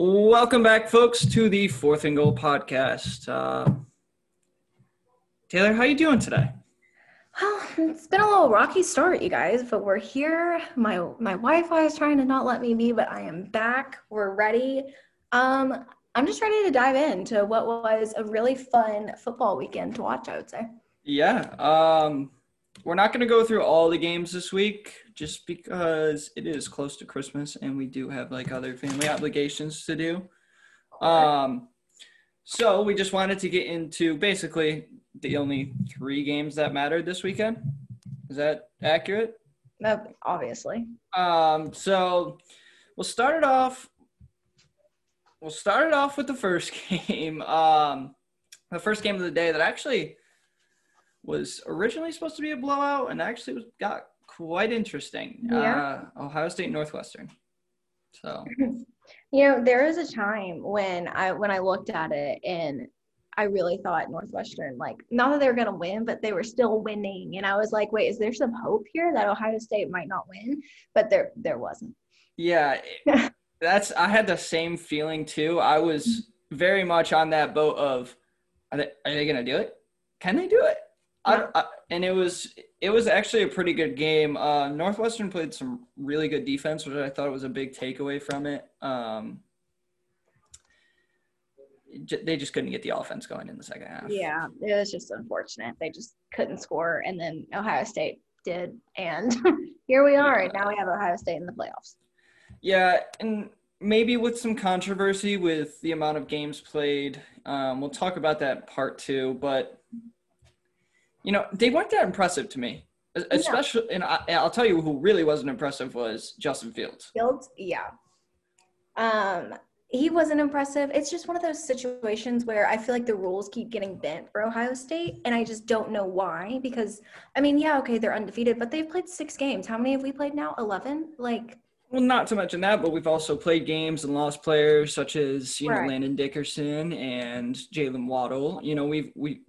Welcome back, folks, to the Fourth and Goal podcast. Uh, Taylor, how are you doing today? Well, it's been a little rocky start, you guys, but we're here. My my Wi-Fi is trying to not let me be, but I am back. We're ready. Um, I'm just ready to dive into what was a really fun football weekend to watch. I would say. Yeah. Um, we're not going to go through all the games this week just because it is close to Christmas and we do have like other family obligations to do. Um, so we just wanted to get into basically the only three games that mattered this weekend. Is that accurate? No, obviously. Um, so we'll start it off. We'll start it off with the first game. Um, the first game of the day that actually was originally supposed to be a blowout and actually was, got quite interesting. Yeah. Uh, Ohio State Northwestern. So You know, there was a time when I when I looked at it and I really thought Northwestern, like, not that they were going to win, but they were still winning. And I was like, wait, is there some hope here that Ohio State might not win? But there, there wasn't. yeah, that's I had the same feeling too. I was very much on that boat of are they, are they gonna do it? Can they do it? I, I, and it was it was actually a pretty good game. Uh, Northwestern played some really good defense, which I thought was a big takeaway from it. Um, j- they just couldn't get the offense going in the second half. Yeah, it was just unfortunate. They just couldn't score, and then Ohio State did, and here we are. And now we have Ohio State in the playoffs. Yeah, and maybe with some controversy with the amount of games played. Um, we'll talk about that part two, but you know they weren't that impressive to me. Es- Especially, and I, I'll tell you who really wasn't impressive was Justin Fields. Fields, yeah. Um, he wasn't impressive. It's just one of those situations where I feel like the rules keep getting bent for Ohio State, and I just don't know why. Because I mean, yeah, okay, they're undefeated, but they've played six games. How many have we played now? Eleven. Like, Well, not to mention that, but we've also played games and lost players such as you know Landon Dickerson and Jalen Waddle. You know we've we've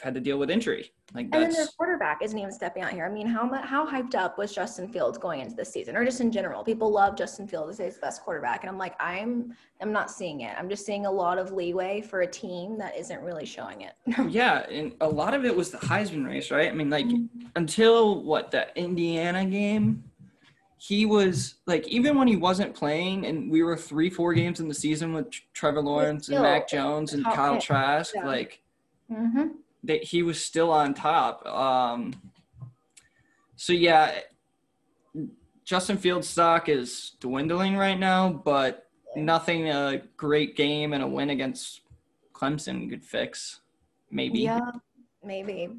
had to deal with injury. Like and then their quarterback isn't even stepping out here. I mean, how mu- how hyped up was Justin Fields going into this season, or just in general? People love Justin Fields; they say he's the best quarterback, and I'm like, I'm I'm not seeing it. I'm just seeing a lot of leeway for a team that isn't really showing it. Yeah, and a lot of it was the Heisman race, right? I mean, like Mm-hmm. until what the Indiana game, he was like even when he wasn't playing, and we were three, four games in the season with Trevor Lawrence and Mac Jones and Kyle pick. Trask, Yeah. like mm-hmm. That he was still on top. Um, so yeah, Justin Fields' stock is dwindling right now, but nothing a great game and a win against Clemson could fix. Maybe. Yeah, maybe,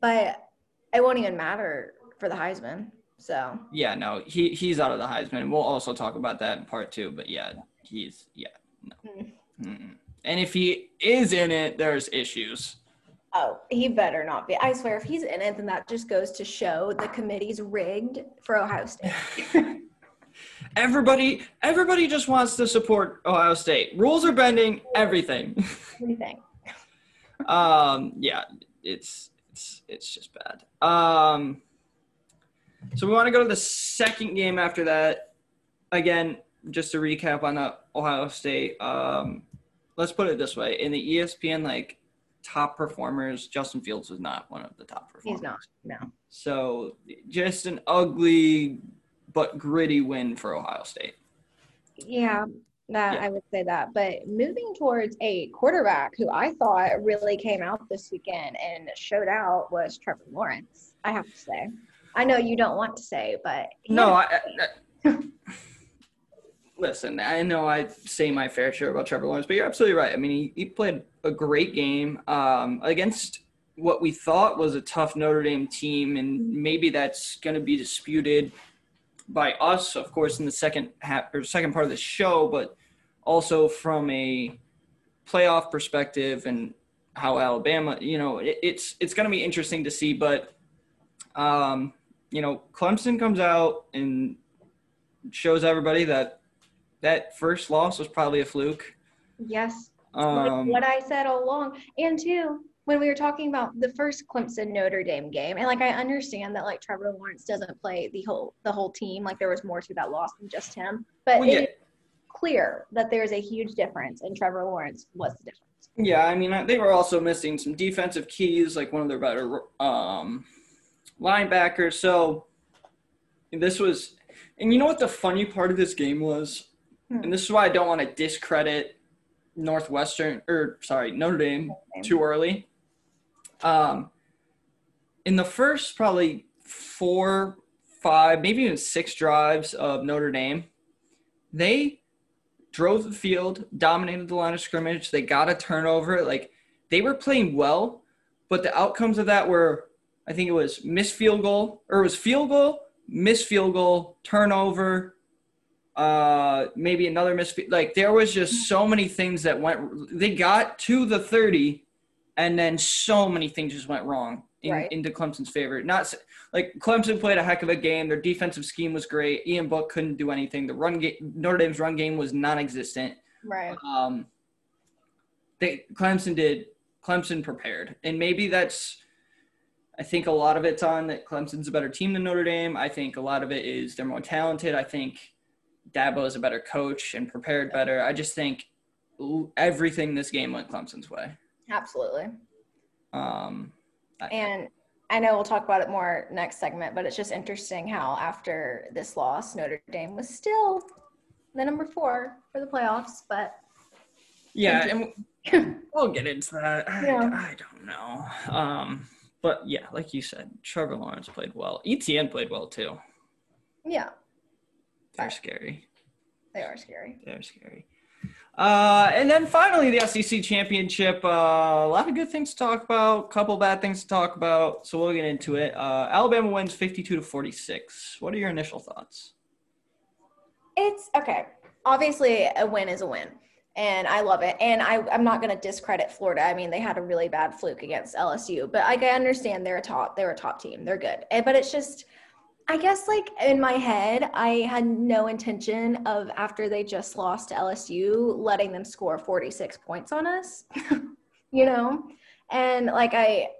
but it won't even matter for the Heisman. So Yeah, no, he he's out of the Heisman. We'll also talk about that in part two. But yeah, he's yeah, no. Mm. And if he is in it, there's issues. Oh, he better not be. I swear, if he's in it, then that just goes to show the committee's rigged for Ohio State. Everybody, everybody just wants to support Ohio State. Rules are bending. Everything. What do you think? um, yeah, it's it's it's just bad. Um, so we want to go to the second game after that. Again, just to recap on the Ohio State. Um, let's put it this way: in the ESPN like top performers, Justin Fields was not one of the top performers. He's not. No. So just an ugly but gritty win for Ohio State. Yeah, that Yeah. I would say that. But moving towards a quarterback who I thought really came out this weekend and showed out was Trevor Lawrence. I have to say. I know you don't want to say, but No, I, I, listen. I know I say my fair share about Trevor Lawrence, but you're absolutely right. I mean, he, he played a great game um, against what we thought was a tough Notre Dame team, and maybe that's going to be disputed by us, of course, in the second half or second part of the show, but also from a playoff perspective and how Alabama, you know, it, it's it's going to be interesting to see, but. Um, you know, Clemson comes out and shows everybody that that first loss was probably a fluke. yes, Um, what I said all along. And two, when we were talking about the first Clemson Notre Dame game, and like I understand that like Trevor Lawrence doesn't play the whole the whole team, like there was more to that loss than just him. But Well, yeah. is clear that there's a huge difference, and Trevor Lawrence was the difference. Yeah, I mean, they were also missing some defensive keys, like one of their better um, linebackers. So this was, and you know what the funny part of this game was? Hmm. And this is why I don't want to discredit Northwestern, or sorry, Notre Dame too early. Um, in the first probably four, five, maybe even six drives of Notre Dame, they drove the field, dominated the line of scrimmage. They got a turnover. Like they were playing well, but the outcomes of that were, I think it was missed field goal, or it was field goal, missed field goal, turnover, uh, maybe another missed. Like there was just so many things that went. They got to the thirty, and then so many things just went wrong in, Right. into Clemson's favor. Not like Clemson played a heck of a game. Their defensive scheme was great. Ian Book couldn't do anything. The run game, Notre Dame's run game was non-existent. Right. Um, they Clemson did. Clemson prepared, and maybe that's. I think a lot of it's on that Clemson's a better team than Notre Dame. I think a lot of it is they're more talented. I think Dabo is a better coach and prepared better. I just think everything this game went Clemson's way. Absolutely. Um, I- And I know we'll talk about it more next segment, but it's just interesting how after this loss, Notre Dame was still the number four for the playoffs. But yeah, and we'll get into that. I, Yeah. I don't know. Um, but yeah, like you said, Trevor Lawrence played well. Etienne played well too. yeah, They're scary. they are scary. They're scary. Uh, and then finally, the SEC championship. Uh, a lot of good things to talk about. A couple bad things to talk about. So we'll get into it. Uh, Alabama wins fifty-two to forty-six. What are your initial thoughts? It's okay. Obviously, a win is a win. And I love it. And I, I'm not going to discredit Florida. I mean, they had a really bad fluke against LSU, but like, I understand they're a top, they're a top team. They're good. And, but it's just, I guess like in my head, I had no intention of after they just lost to LSU, letting them score 46 points on us, you know? And like, I,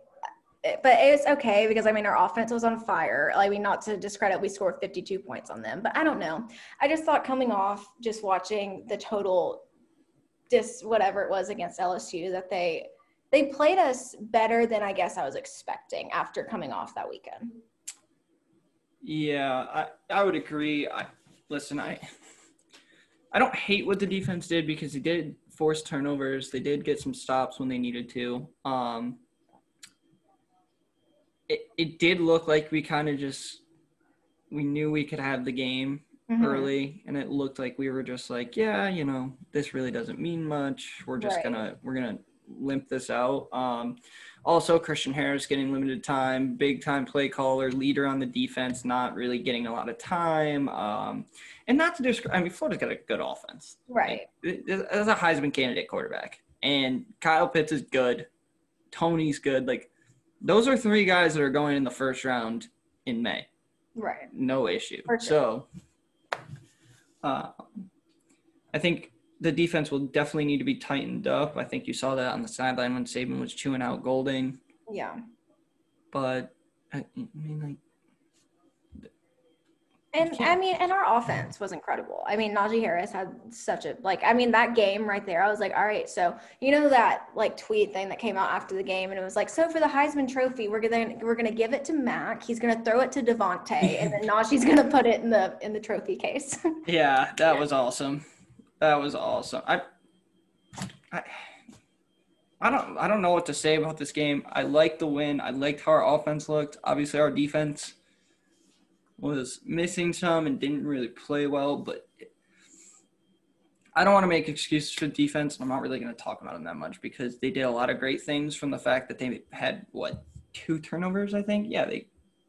but it's okay because I mean our offense was on fire. I mean, not to discredit, we scored 52 points on them, but I don't know. I just thought coming off just watching the total, just whatever it was against LSU, that they they played us better than I guess I was expecting after coming off that weekend. Yeah, I, I would agree. I listen, I I don't hate what the defense did because they did force turnovers. They did get some stops when they needed to. Um it, it did look like we kind of just we knew we could have the game Mhm. early and it looked like we were just like yeah you know this really doesn't mean much we're just Right. gonna we're gonna limp this out um also christian harris getting limited time big time play caller leader on the defense not really getting a lot of time um and not to describe i mean florida's got a good offense Right. as a heisman candidate quarterback and kyle pitts is good Toney's good like those are three guys that are going in the first round in may Right. no issue. Sure. So, uh, I think the defense will definitely need to be tightened up. I think you saw that on the sideline when Saban was chewing out Golding. Yeah. But I, I mean, like, And I mean, and our offense was incredible. I mean, Najee Harris had such a like. I mean, that game right there, I was like, all right. So you know that like tweet thing that came out after the game, and it was like, so for the Heisman Trophy, we're gonna we're gonna give it to Mac. He's gonna throw it to DeVonta, and then Najee's gonna put it in the in the trophy case. yeah, that was awesome. That was awesome. I, I, I don't, I don't know what to say about this game. I liked the win. I liked how our offense looked. Obviously, our defense was missing some and didn't really play well, but I don't want to make excuses for defense, and I'm not really going to talk about them that much because they did a lot of great things from the fact that they had what two turnovers, I think. Yeah, they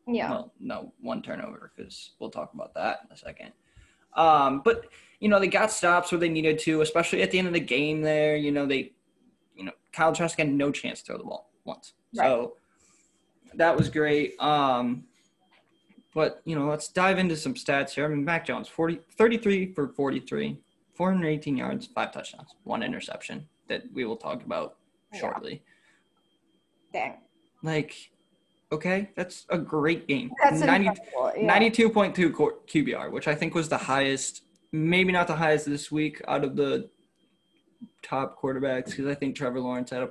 yeah. well, no, one turnover because we'll talk about that in a second. Um, but you know, they got stops where they needed to, especially at the end of the game. There, you know, they, you know, Kyle Trask had no chance to throw the ball once, so that was great. Um, but you know, let's dive into some stats here. I mean, Mac Jones, 40, 33 for 43, 418 yards, five touchdowns, one interception that we will talk about Yeah. shortly. Dang. Like, okay, that's a great game. That's 90, incredible. Yeah. 92.2 QBR, which I think was the highest maybe not the highest this week out of the top quarterbacks because I think Trevor Lawrence had a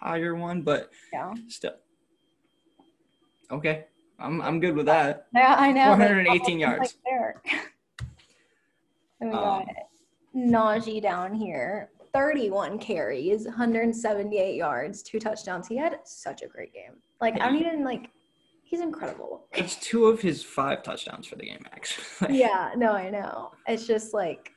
higher one, but Yeah. still. Okay, I'm I'm good with that. Yeah, I know. 418 yards. Like there. and we Um, got Najee down here. 31 carries, 178 yards, two touchdowns. He had such a great game. Like, I don't even like, he's incredible. It's two of his five touchdowns for the game, actually. yeah, no, I know. It's just like,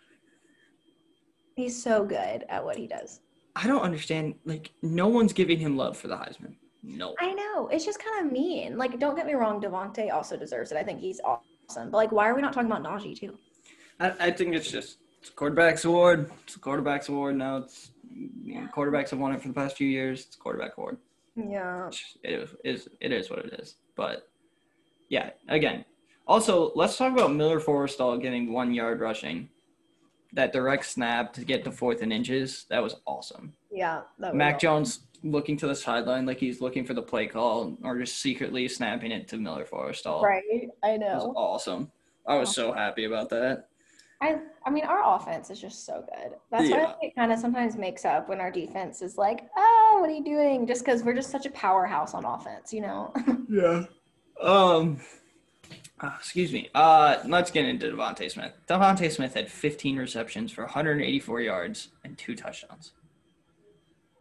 he's so good at what he does. I don't understand. Like, no one's giving him love for the Heisman. No. I know. It's just kind of mean. Like, don't get me wrong, DeVonta also deserves it. I think he's awesome. But, like, why are we not talking about Najee, too? I, I think it's just it's a quarterback's award. It's a quarterback's award now. It's you know, quarterbacks have won it for the past few years. It's a quarterback award. Yeah. It is, it is what it is. But yeah, again. Also, let's talk about Miller Forristall getting one yard rushing. That direct snap to get to fourth and inches. That was awesome. Yeah. That was Mac awesome. Jones looking to the sideline like he's looking for the play call or just secretly snapping it to Miller Forristall. Right. I It was know. awesome. I was so happy about that. I I mean our offense is just so good. That's why I Yeah. think it kind of sometimes makes up when our defense is like, oh, what are you doing? Just because we're just such a powerhouse on offense, you know? Yeah. Um. uh, excuse me. Uh, let's get into DeVonta Smith. DeVonta Smith had 15 receptions for 184 yards and two touchdowns.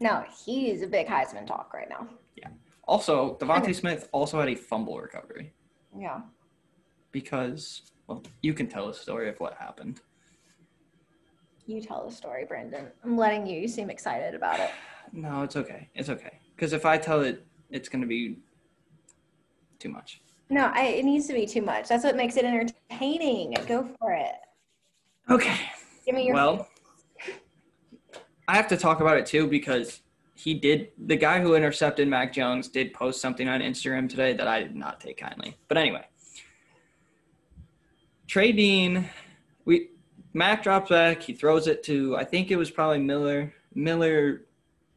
no, he's a big Heisman talk right now. Yeah. Also, DeVonta Smith also had a fumble recovery Yeah. because, well, you can tell a story of what happened. You tell the story, Brandon. I'm letting you. You seem excited about it. No, it's okay. It's okay. Because if I tell it, it's going to be too much. No, I, it needs to be too much. That's what makes it entertaining. Go for it. Okay. Give me your. Well, I have to talk about it too because he did. The guy who intercepted Mac Jones did post something on Instagram today that I did not take kindly. But anyway, Trey Dean, we Mac drops back. He throws it to I think it was probably Miller. Miller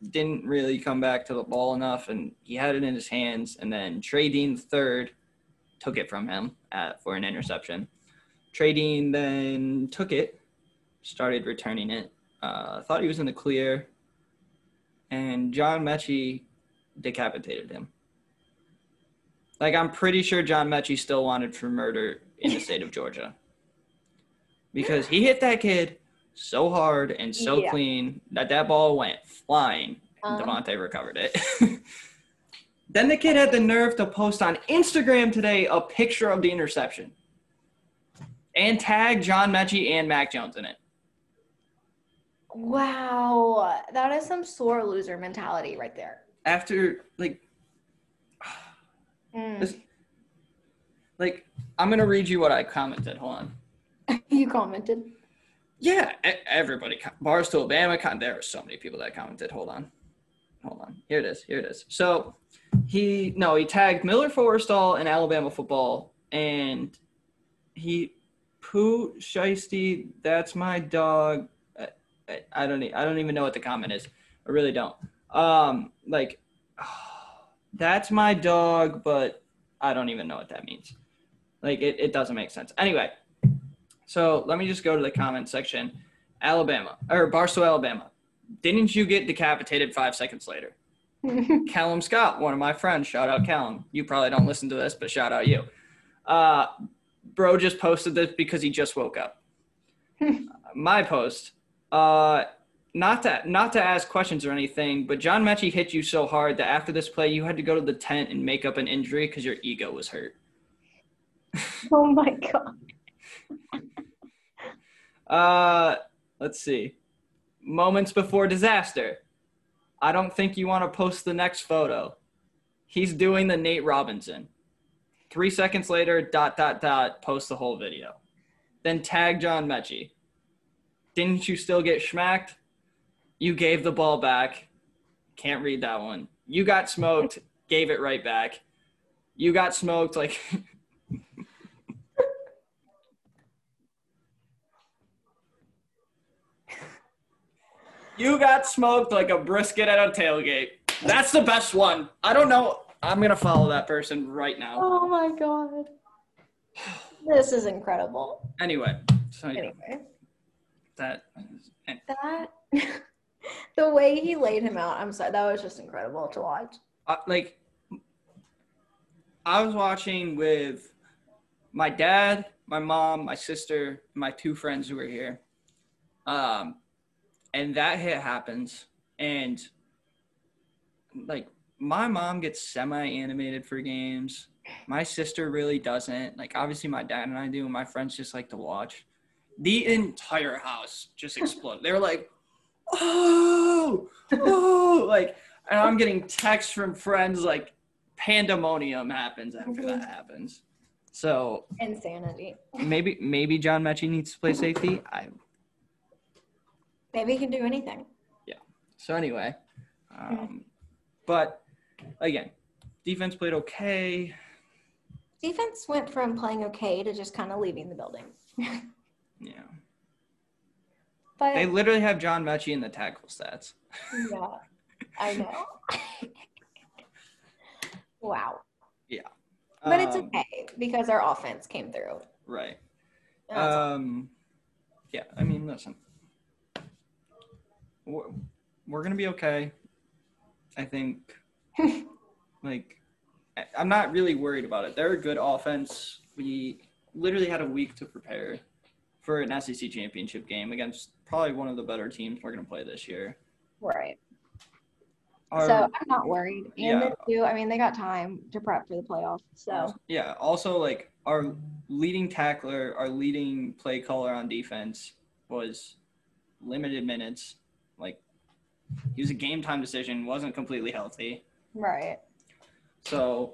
didn't really come back to the ball enough, and he had it in his hands. And then Trey Dean third took it from him at, for an interception. Trey Dean then took it started returning it. Uh, thought he was in the clear, and John Metchie decapitated him. Like I'm pretty sure John Metchie still wanted for murder in the state of Georgia because he hit that kid so hard and so Yeah. clean that that ball went flying. and Um, DeVonta recovered it. then the kid had the nerve to post on Instagram today a picture of the interception and tag John Metchie and Mac Jones in it. wow, that is some sore loser mentality right there. after like Mm. Like i'm gonna read you what i commented hold on. You commented. yeah everybody com- bars to obama con- there are so many people that commented. Hold on. Hold on. Here it is. Here it is. So he no he tagged miller forristall in alabama football and he Pooh Shiesty that's my dog. I, I, I don't i don't even know what the comment is. I really don't. Um like that's my dog, but I don't even know what that means. Like it, it doesn't make sense. Anyway, so let me just go to the comment section. Alabama or Barstow, Alabama. Didn't you get decapitated five seconds later? Callum Scott, one of my friends. Shout out Callum. You probably don't listen to this, but shout out you. Uh, bro just posted this because he just woke up. my post. Uh, not to not to ask questions or anything, but John Metchie hit you so hard that after this play, you had to go to the tent and make up an injury because your ego was hurt. oh my god. Uh, let's see. Moments before disaster. I don't think you want to post the next photo. He's doing the Nate Robinson. Three seconds later, dot dot dot, post the whole video. Then tag John Metchie. Didn't you still get schmacked? You gave the ball back. Can't read that one. You got smoked. Gave it right back. You got smoked. Like You got smoked like a brisket at a tailgate. That's the best one. I don't know. I'm gonna follow that person right now. Oh my god. This is incredible. Anyway, So yeah, Anyway, that that the way he laid him out, I'm sorry, that was just incredible to watch. uh, like I was watching with my dad, my mom, my sister, my two friends who were here. Um, and that hit happens, and like my mom gets semi animated for games. My sister really doesn't. Like obviously my dad and I do, and my friends just like to watch. The entire house just exploded. they were like, "Oh, oh!" Like, and I'm getting texts from friends like, pandemonium happens after that happens. So Insanity. maybe maybe John Metchie needs to play safety. I Maybe he can do anything. Yeah. So anyway, um, but again, defense played okay. Defense went from playing okay to just kind of leaving the building. Yeah, But they literally have John Metchie in the tackle stats. yeah, I know. wow. Yeah. But it's Um, okay because our offense came through. Right. Um, yeah, I mean, listen, we're, we're gonna be okay. I think, like, I- I'm not really worried about it. They're a good offense. We literally had a week to prepare for an SEC championship game against probably one of the better teams we're gonna play this year. right. Our- so I'm not worried. And yeah. they do. I mean, they got time to prep for the playoffs. So Yeah. Also, like our leading tackler, our leading play caller on defense was limited minutes. Like he was a game time decision, wasn't completely healthy. right. So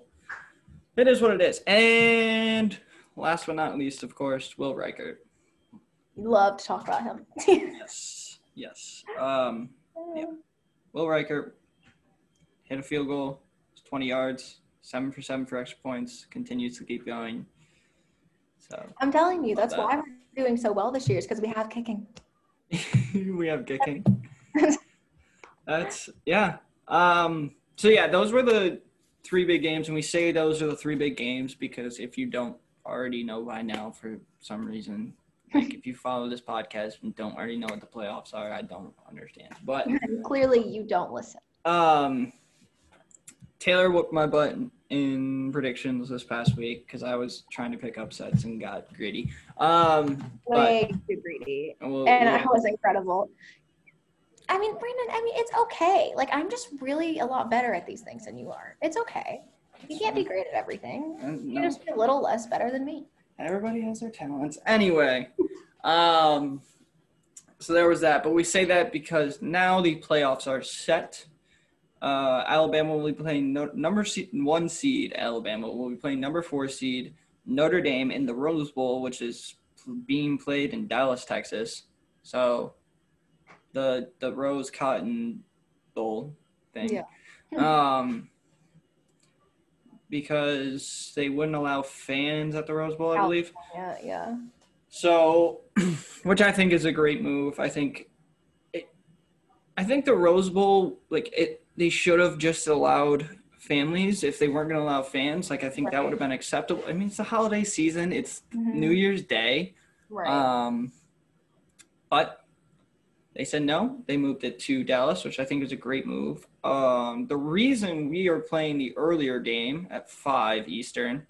it is what it is. And last but not least, of course, Will Reichard. Love to talk about him. Yes. Yes. Um, Yeah. Will Reichard hit a field goal, it's 20 yards, seven for seven for extra points, continues to keep going. So I'm telling you, that's that. why we're doing so well this year is because we have kicking. we have kicking. That's yeah. Um, so yeah, those were the three big games, and we say those are the three big games because if you don't already know by now, for some reason, like if you follow this podcast and don't already know what the playoffs are, I don't understand. But clearly, you don't listen. um, Taylor whooped my butt in, predictions this past week because I was trying to pick upsets and got greedy. Um, but Way too greedy. we'll, and we'll- I was incredible. I mean, Brandon, I mean, it's okay. Like, I'm just really a lot better at these things than you are. It's okay. You can't be great at everything. Uh, You're no. just a little less better than me. Everybody has their talents. Anyway, um, so there was that. But we say that because now the playoffs are set. Uh, Alabama will be playing no, number se- one seed. Alabama will be playing number four seed Notre Dame in the Rose Bowl, which is being played in Dallas, Texas. So the the Rose Cotton Bowl thing. Yeah. Um, because they wouldn't allow fans at the Rose Bowl, I believe. Yeah, yeah. So, which I think is a great move. I think, it, I think the Rose Bowl, like it, they should have just allowed families if they weren't going to allow fans. Like I think that would have been acceptable. I mean, it's the holiday season. It's Mhm. New Year's Day. Right. Um, but they said no. They moved it to Dallas, which I think is a great move. Um, the reason we are playing the earlier game at five Eastern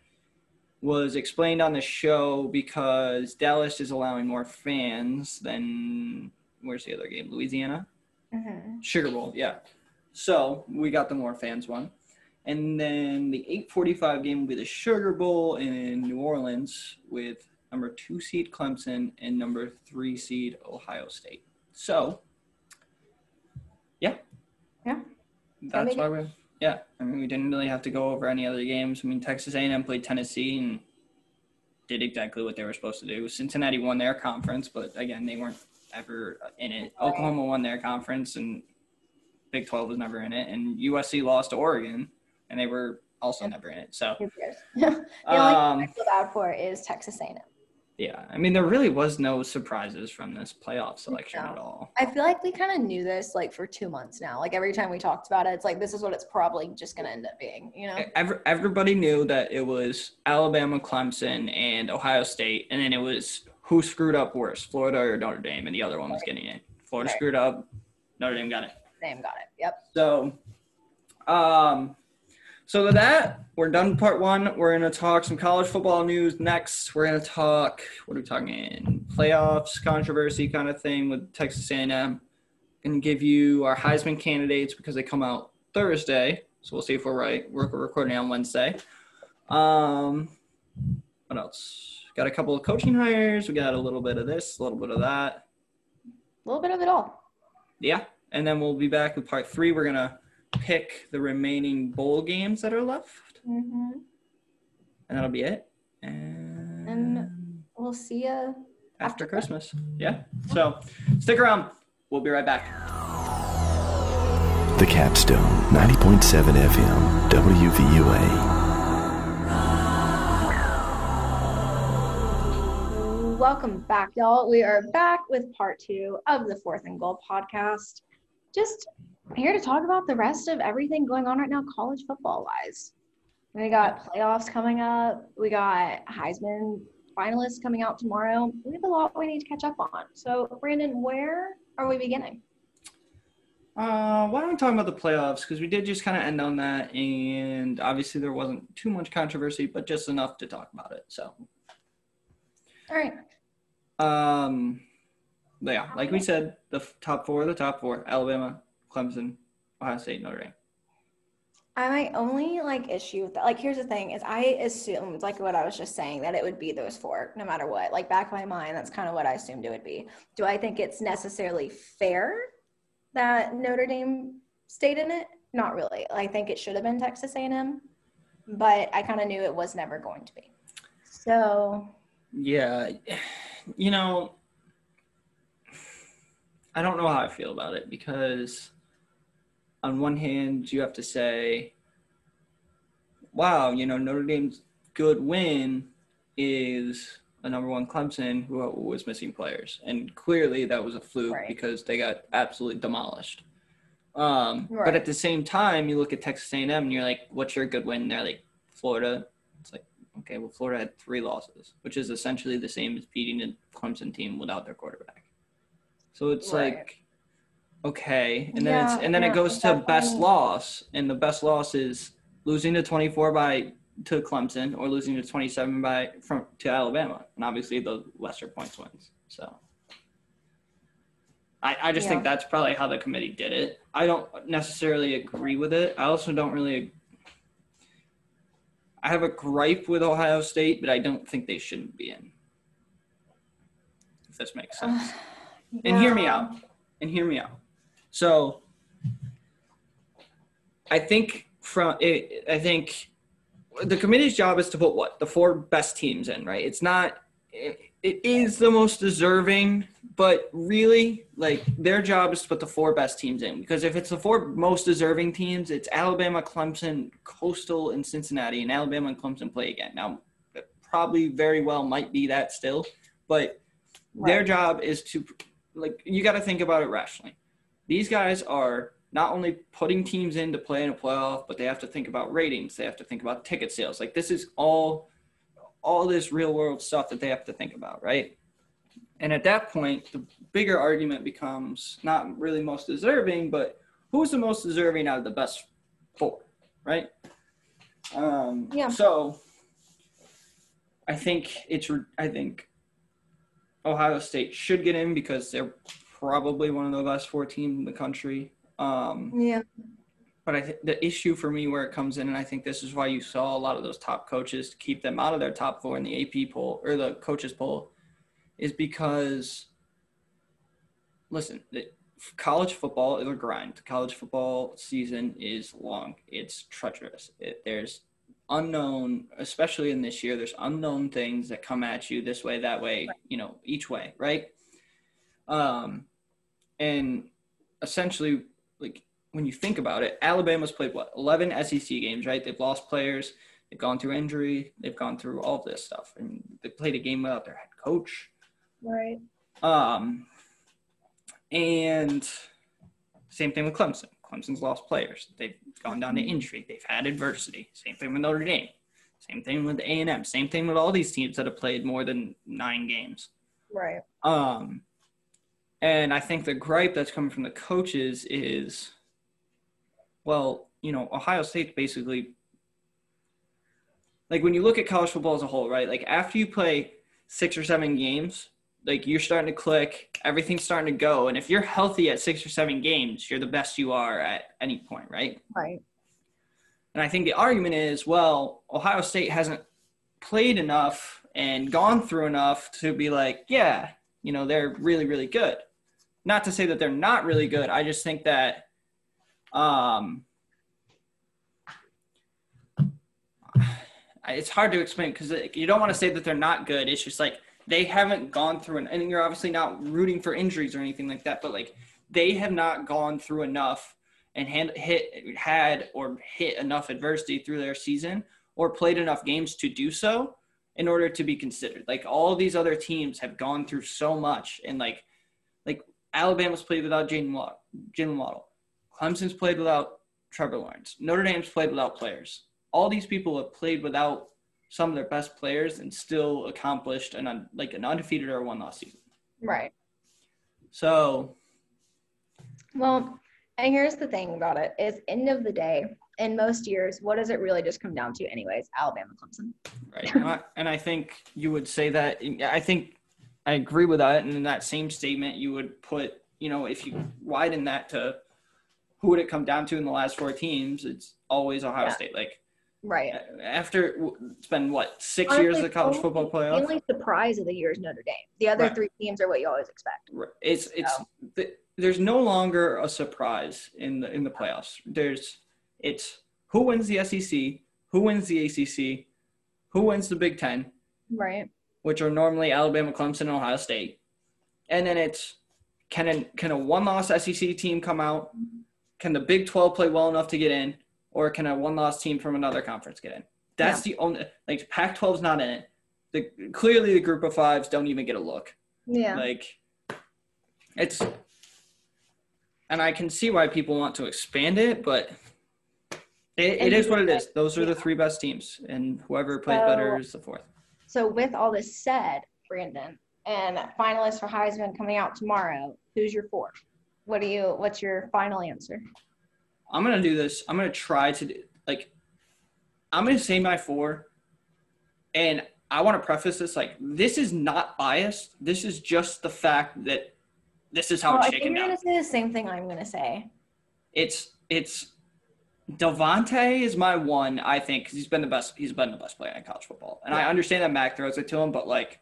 was explained on the show because Dallas is allowing more fans than where's the other game? Louisiana. Mhm. Sugar Bowl, yeah. So we got the more fans one. And then the 845 game will be the Sugar Bowl in New Orleans with number two seed Clemson and number three seed Ohio State. So, yeah. Yeah. That's why we yeah. I mean, we didn't really have to go over any other games. I mean, Texas A&M played Tennessee and did exactly what they were supposed to do. Cincinnati won their conference, but again, they weren't ever in it. Oklahoma won their conference, and Big 12 was never in it. And USC lost to Oregon, and they were also never in it. So, cares? the only thing I um, feel bad for is Texas A&M. Yeah, I mean, there really was no surprises from this playoff selection No. at all. I feel like we kind of knew this like for two months now. Like every time we talked about it, it's like this is what it's probably just gonna end up being. You know? Every, everybody knew that it was Alabama, Clemson, and Ohio State, and then it was who screwed up worse, Florida or Notre Dame, and the other one was getting in. Florida Right. screwed up, Notre Dame got it. Name got it. Yep. So, um, so with that, we're done part one. We're gonna talk some college football news next. We're gonna talk what are we talking? In? Playoffs, controversy kind of thing with Texas A&M. Gonna give you our Heisman candidates because they come out Thursday. So we'll see if we're right. We're we're recording on Wednesday. Um, what else? Got a couple of coaching hires. We got a little bit of this, a little bit of that. A little bit of it all. Yeah, and then we'll be back with part three. We're gonna pick the remaining bowl games that are left, Mm-hmm. and that'll be it. And, We'll see you. after Christmas, yeah. So stick around. We'll be right back. The Capstone, 90.7 FM, WVUA. Welcome back, y'all. We are back with part two of the Fourth and Goal podcast. Just here to talk about the rest of everything going on right now, college football wise. We got playoffs coming up. We got Heisman finalists coming out tomorrow. We have a lot we need to catch up on. So, Brandon, where are we beginning? Uh, why don't we talk about the playoffs? Because we did just kind of end on that, and obviously there wasn't too much controversy, but just enough to talk about it. So, All right. um, yeah, like we said, the top four, the top four: Alabama, Clemson, Ohio State, Notre Dame. I my only like issue with that, like here's the thing, is I assumed like what I was just saying that it would be those four no matter what. Like back of my mind, that's kind of what I assumed it would be. Do I think it's necessarily fair that Notre Dame stayed in it? Not really. I think it should have been Texas A&M, but I kind of knew it was never going to be. So Yeah, you know, I don't know how I feel about it because, on one hand, you have to say, wow, you know, Notre Dame's good win is a number one Clemson who was missing players. And clearly that was a fluke Right. because they got absolutely demolished. Um, But at the same time, you look at Texas A&M and you're like, what's your good win? They're like, Florida. It's like, okay, well, Florida had three losses, which is essentially the same as beating a Clemson team without their quarterback. So it's Right. like, okay, and then it's and then yeah, it goes to best loss, and the best loss is losing to 24 by to Clemson or losing to 27 by from to Alabama, and obviously the lesser points wins. So. I, I just think that's probably how the committee did it. I don't necessarily agree with it. I also don't really I have a gripe with Ohio State, but I don't think they shouldn't be in. If this makes sense. And hear me out. And hear me out. So I think from it, I think the committee's job is to put what the four best teams in, right? It's not. It, it is the most deserving, but really, like their job is to put the four best teams in because if it's the four most deserving teams, it's Alabama, Clemson, Coastal, and Cincinnati, and Alabama and Clemson play again. Now, it probably very well might be that still, but their job is to like you got to think about it rationally. These guys are not only putting teams in to play in a playoff, but they have to think about ratings. They have to think about ticket sales. Like this is all all this real world stuff that they have to think about, right? And at that point, the bigger argument becomes not really most deserving, but who's the most deserving out of the best four, right? Um, Yeah. So I think it's I think Ohio State should get in because they're probably one of the best four teams in the country. Um, Yeah. but I the issue for me where it comes in, and I think this is why you saw a lot of those top coaches keep them out of their top four in the AP poll or the coaches poll, is because, listen, the, college football is a grind. College football season is long. It's treacherous. It, there's unknown, especially in this year. There's unknown things that come at you this way, that way, you know, each way, right? Um, and essentially, like when you think about it, Alabama's played what 11 SEC games, right? They've lost players, they've gone through injury, they've gone through all of this stuff, and they played a game without their head coach. Right. Um, and same thing with Clemson. Clemson's lost players. They've gone down to injury. They've had adversity. Same thing with Notre Dame. Same thing with A and M. Same thing with all these teams that have played more than nine games. Right. Um, and I think the gripe that's coming from the coaches is, well, you know, Ohio State's basically like when you look at college football as a whole, right? Like after you play six or seven games, like you're starting to click, everything's starting to go. And if you're healthy at six or seven games, you're the best you are at any point, right? Right. And I think the argument is, well, Ohio State hasn't played enough and gone through enough to be like, yeah, you know, they're really, really good. Not to say that they're not really good. I just think that um, it's hard to explain because you don't want to say that they're not good. It's just like they haven't gone through, an, and you're obviously not rooting for injuries or anything like that, but like they have not gone through enough and hand, hit had or hit enough adversity through their season or played enough games to do so in order to be considered. Like all these other teams have gone through so much, and like like Alabama's played without Jalen Waddle, Jalen Waddle, Clemson's played without Trevor Lawrence, Notre Dame's played without players. All these people have played without some of their best players and still accomplished an un, like an undefeated or one loss season. Right. So, well, and here's the thing about it is end of the day, in most years, what does it really just come down to anyways? Alabama, Clemson. Right. and, I, and I think you would say that I think I agree with that. And in that same statement, you would put, you know, if you widen that to who would it come down to in the last four teams, it's always Ohio yeah. State. Like Right. After it's been what six Honestly, years of the college only, football playoff. The only surprise of the year is Notre Dame. The other right. three teams are what you always expect. Right. It's it's so. the, there's no longer a surprise in the in the playoffs. There's it's who wins the SEC, who wins the ACC, who wins the Big Ten, right? Which are normally Alabama, Clemson, and Ohio State, and then it's can a, can a one loss SEC team come out? Can the Big Twelve play well enough to get in? or can a one loss team from another conference get in? That's yeah. the only like Pac 12's not in it. The clearly the group of fives don't even get a look. Yeah. Like it's and I can see why people want to expand it, but it, it is what it is. Those are the three best teams, and whoever plays better is the fourth. So, with all this said, Brandon, and finalists for Heisman coming out tomorrow, who's your four? What do you? What's your final answer? I'm gonna do this. I'm gonna try to do, like. I'm gonna say my four, and I want to preface this like this is not biased. This is just the fact that this is how well, it's shaken I think you're gonna say the same thing I'm gonna say. It's it's DeVonta is my one. I think because he's been the best. He's been the best player in college football, and yeah. I understand that Mac throws it to him, but like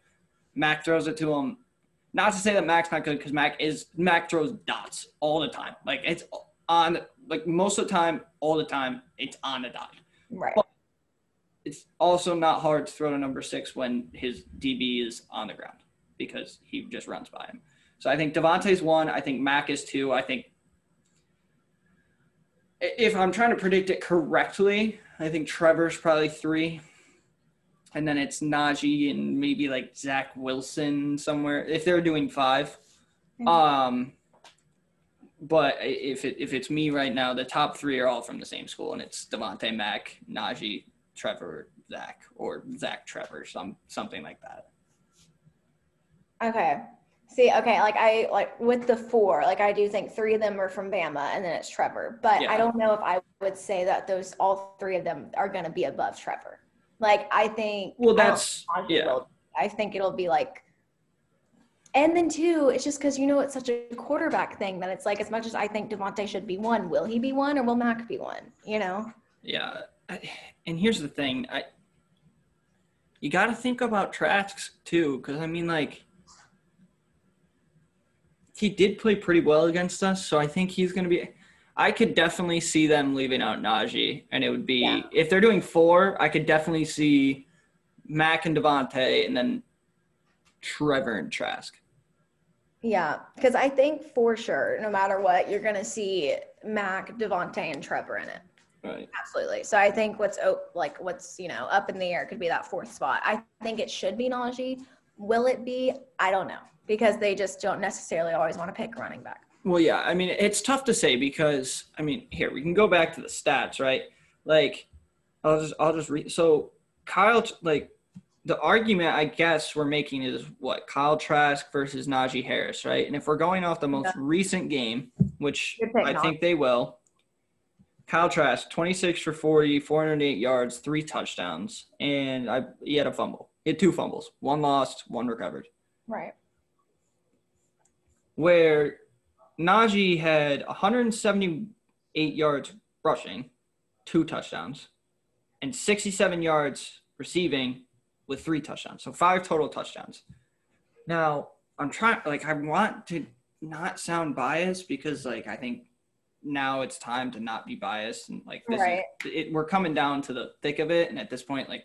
Mac throws it to him. Not to say that Mac's not good because Mac is Mac throws dots all the time. Like it's on like most of the time, all the time, it's on the dot. Right. But it's also not hard to throw to number six when his DB is on the ground because he just runs by him. So I think DeVonta's one. I think Mac is two. I think if I'm trying to predict it correctly, I think Trevor's probably three. And then it's Najee and maybe like Zach Wilson somewhere if they're doing 5 mm-hmm. Um, but if it, if it's me right now, the top three are all from the same school, and it's DeVonta, Mac, Najee, Trevor, Zach, or Zach, Trevor, some something like that. Okay. See, okay, like I like with the four, like I do think three of them are from Bama, and then it's Trevor. But yeah. I don't know if I would say that those all three of them are going to be above Trevor. Like I think. Well, that's yeah. Will, I think it'll be like and then two, it's just because you know it's such a quarterback thing that it's like as much as I think DeVonta should be one, will he be one or will Mac be one? You know? Yeah, and here's the thing, I you got to think about Trask too, because I mean, like he did play pretty well against us, so I think he's going to be. I could definitely see them leaving out Najee, and it would be yeah. if they're doing four, I could definitely see Mac and DeVonta, and then Trevor and Trask. Yeah, because I think for sure, no matter what, you're gonna see Mac, DeVonta, and Trevor in it. Right. Absolutely. So I think what's like what's you know up in the air could be that fourth spot. I think it should be Najee. Will it be? I don't know because they just don't necessarily always want to pick running back. Well, yeah. I mean, it's tough to say because I mean, here we can go back to the stats, right? Like, I'll just I'll just read. So Kyle, like the argument I guess we're making is what Kyle Trask versus Najee Harris, right? And if we're going off the most Yeah. recent game, which I think they will, Kyle Trask, 26 for 40, 408 yards, three touchdowns, and I he had a fumble. He had two fumbles, one lost, one recovered. Right. Where Najee had 178 yards rushing, two touchdowns, and 67 yards receiving with three touchdowns. So five total touchdowns. Now, I'm trying like I want to not sound biased because like I think now it's time to not be biased and like this Right. is it, we're coming down to the thick of it and at this point like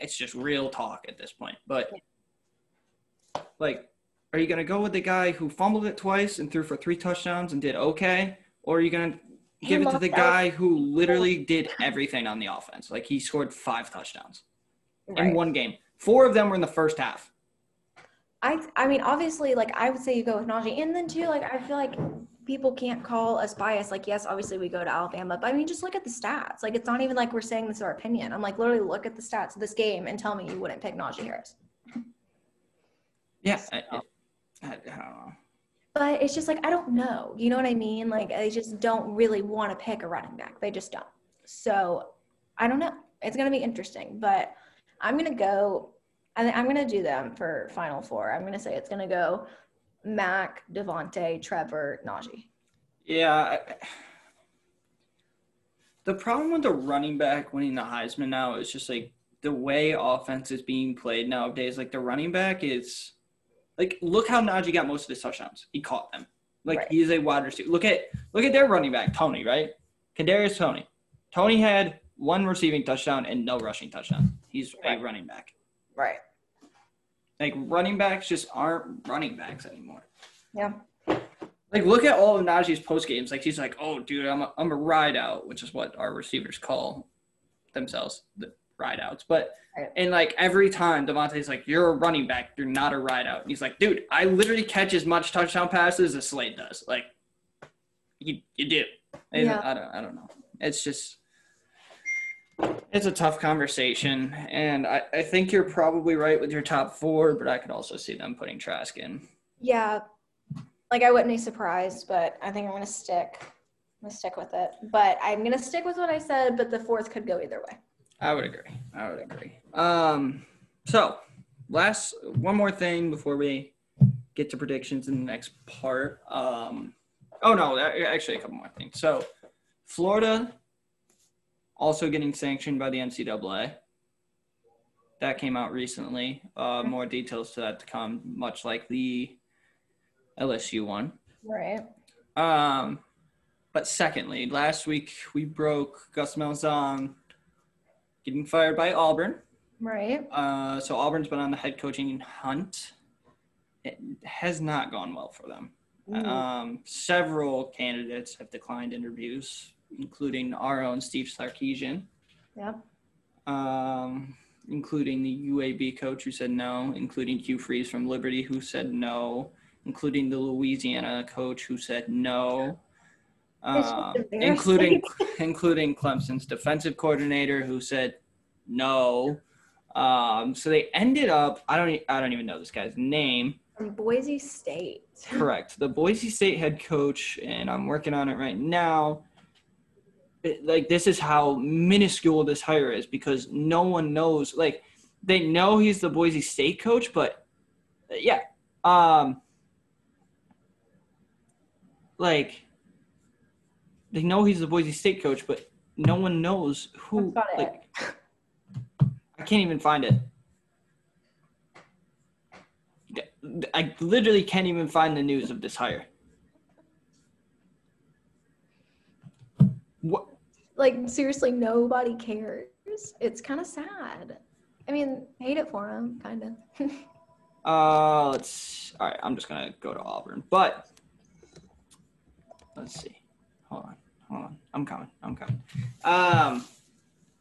it's just real talk at this point. But like are you going to go with the guy who fumbled it twice and threw for three touchdowns and did okay or are you going to He give it to the lost out. guy who literally did everything on the offense? Like he scored 5 touchdowns in one game. Four of them were in the first half. I I mean, obviously, like I would say you go with Najee, and then too, like I feel like people can't call us biased. Like, yes, obviously we go to Alabama, but I mean, just look at the stats. Like, it's not even like we're saying this is our opinion. I'm like, literally, look at the stats of this game and tell me you wouldn't pick Najee Harris. Yeah, I, I, I don't know. But it's just like I don't know. You know what I mean? Like they just don't really want to pick a running back. They just don't. So I don't know. It's gonna be interesting, but I'm gonna go. I think I'm gonna do them for final four. I'm gonna say it's gonna go Mac, DeVonta, Trevor, Najee. Yeah. I, the problem with the running back winning the Heisman now is just like the way offense is being played nowadays. Like the running back is like look how Najee got most of his touchdowns. He caught them. Like Right. he is a wide receiver. Look at look at their running back, Toney, right? Kadarius Toney. Toney had one receiving touchdown and no rushing touchdown. He's Right. a running back. Right. Like running backs just aren't running backs anymore. Yeah. Like look at all of Najee's post games. Like he's like, "Oh, dude, I'm a, I'm a ride out," which is what our receivers call themselves, the ride outs. But and like every time DeVonta's like, "You're a running back. You're not a ride out." And he's like, "Dude, I literally catch as much touchdown passes as Slade does. Like, you you do." And Yeah. I don't I don't know. It's just it's a tough conversation, and I, I think you're probably right with your top four, but I could also see them putting Trask in. Yeah. Like I wouldn't be surprised, but I think I'm gonna stick. I'm gonna stick with it. But I'm gonna stick with what I said, but the fourth could go either way. I would agree. I would agree. Um, so last one more thing before we get to predictions in the next part. Um, oh no, actually a couple more things. So Florida also getting sanctioned by the NCAA. That came out recently. Uh, more details to that to come, much like the LSU one. Right. Um, but secondly, last week we broke Gus Malzahn getting fired by Auburn. Right. Uh, so Auburn's been on the head coaching hunt. It has not gone well for them. Ooh. Um, several candidates have declined interviews, including our own Steve Sarkisian, Yep. um, including the UAB coach who said no, including Hugh Freeze from Liberty who said no, including the Louisiana coach who said no, Embarrassing. including including Clemson's defensive coordinator who said no. Um, so they ended up. I don't. I don't even know this guy's name. From Boise State. Correct. The Boise State head coach, and I'm working on it right now. It- like this is how minuscule this hire is because no one knows. Like they know he's the Boise State coach, but uh, yeah, um, like they know he's the Boise State coach, but no one knows who. That's about Like, I can't even find it. I literally can't even find the news of this hire. What? Like seriously, nobody cares. It's kind of sad. I mean, hate it for him, kind of. Uh, let's. All right, I'm just gonna go to Auburn, but let's see. Hold on, hold on. I'm coming. I'm coming. Um,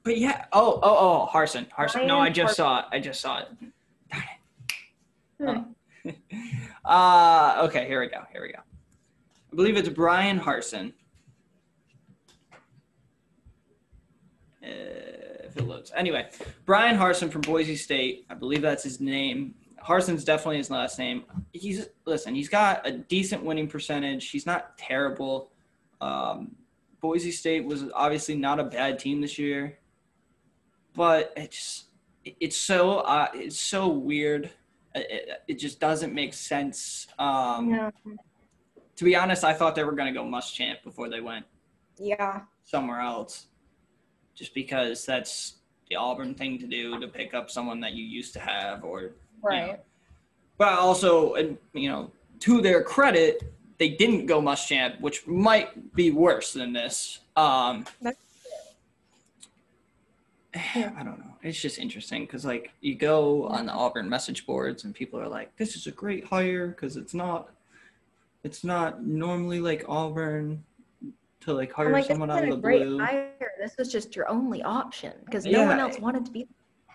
but yeah. Oh, oh, oh, Harsin. Harsin. No, I just saw it. I just saw it. Darn it. Oh. Uh, okay. Here we go. Here we go. I believe it's Bryan Harsin. Uh, if it loads. Anyway, Bryan Harsin from Boise State. I believe that's his name. Harsin's definitely his last name. He's listen. He's got a decent winning percentage. He's not terrible. Um, Boise State was obviously not a bad team this year, but it's it's so uh, it's so weird. It, it just doesn't make sense. Um. To be honest, I thought they were going to go must Muschamp before they went Yeah. somewhere else, just because that's the Auburn thing to do to pick up someone that you used to have, or Right. but also, and you know, to their credit, they didn't go Muschamp, which might be worse than this. Um, I don't know. It's just interesting because, like, you go on the Auburn message boards and people are like, "This is a great hire" because it's not, it's not normally like Auburn to like hire like, someone out of the great blue. hire. This was just your only option because no one else wanted to be.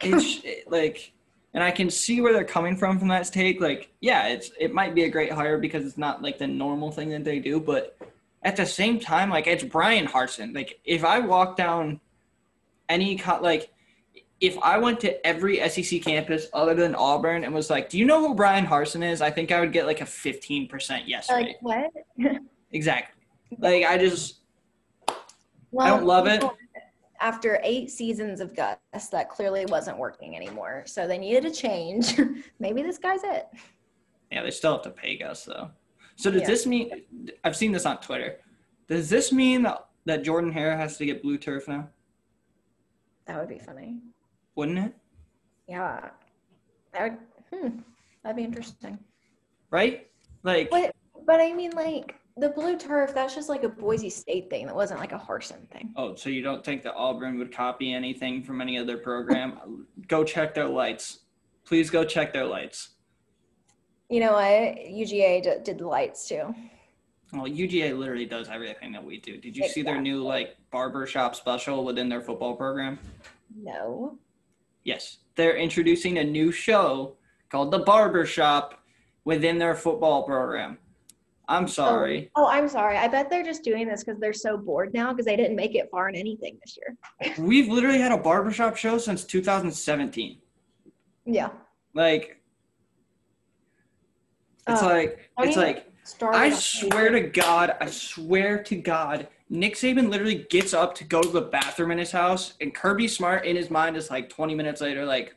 it's it- like and i can see where they're coming from from that take like yeah it's it might be a great hire because it's not like the normal thing that they do but at the same time like it's bryan harsin like if i walk down any co- like if i went to every sec campus other than auburn and was like do you know who bryan harsin is i think i would get like a 15% yes rate Like what? exactly like i just Well, don't love it. After eight seasons of Gus, that clearly wasn't working anymore. So they needed a change. Maybe this guy's it. Yeah, they still have to pay Gus though. So does Yeah. this mean? I've seen this on Twitter. Does this mean that, that Jordan Hare has to get blue turf now? That would be funny. Wouldn't it? Yeah. That would, hmm, that'd be interesting. Right? Like, But but I mean like the blue turf, that's just like a Boise State thing. That wasn't like a Harsin thing. oh, so you don't think that Auburn would copy anything from any other program? go check their lights. Please go check their lights. You know what? UGA d- did the lights too. Well, UGA literally does everything that we do. Did you see their new like barbershop special within their football program? No. Yes, they're introducing a new show called The Barber Shop within their football program. I'm oh, sorry. Oh, I'm sorry. I bet they're just doing this because they're so bored now because they didn't make it far in anything this year. We've literally had a barbershop show since 2017. Yeah. Like, it's Oh, like, it's like, I swear to God, I swear to God, Nick Saban literally gets up to go to the bathroom in his house, and Kirby Smart in his mind is like 20 minutes later, like,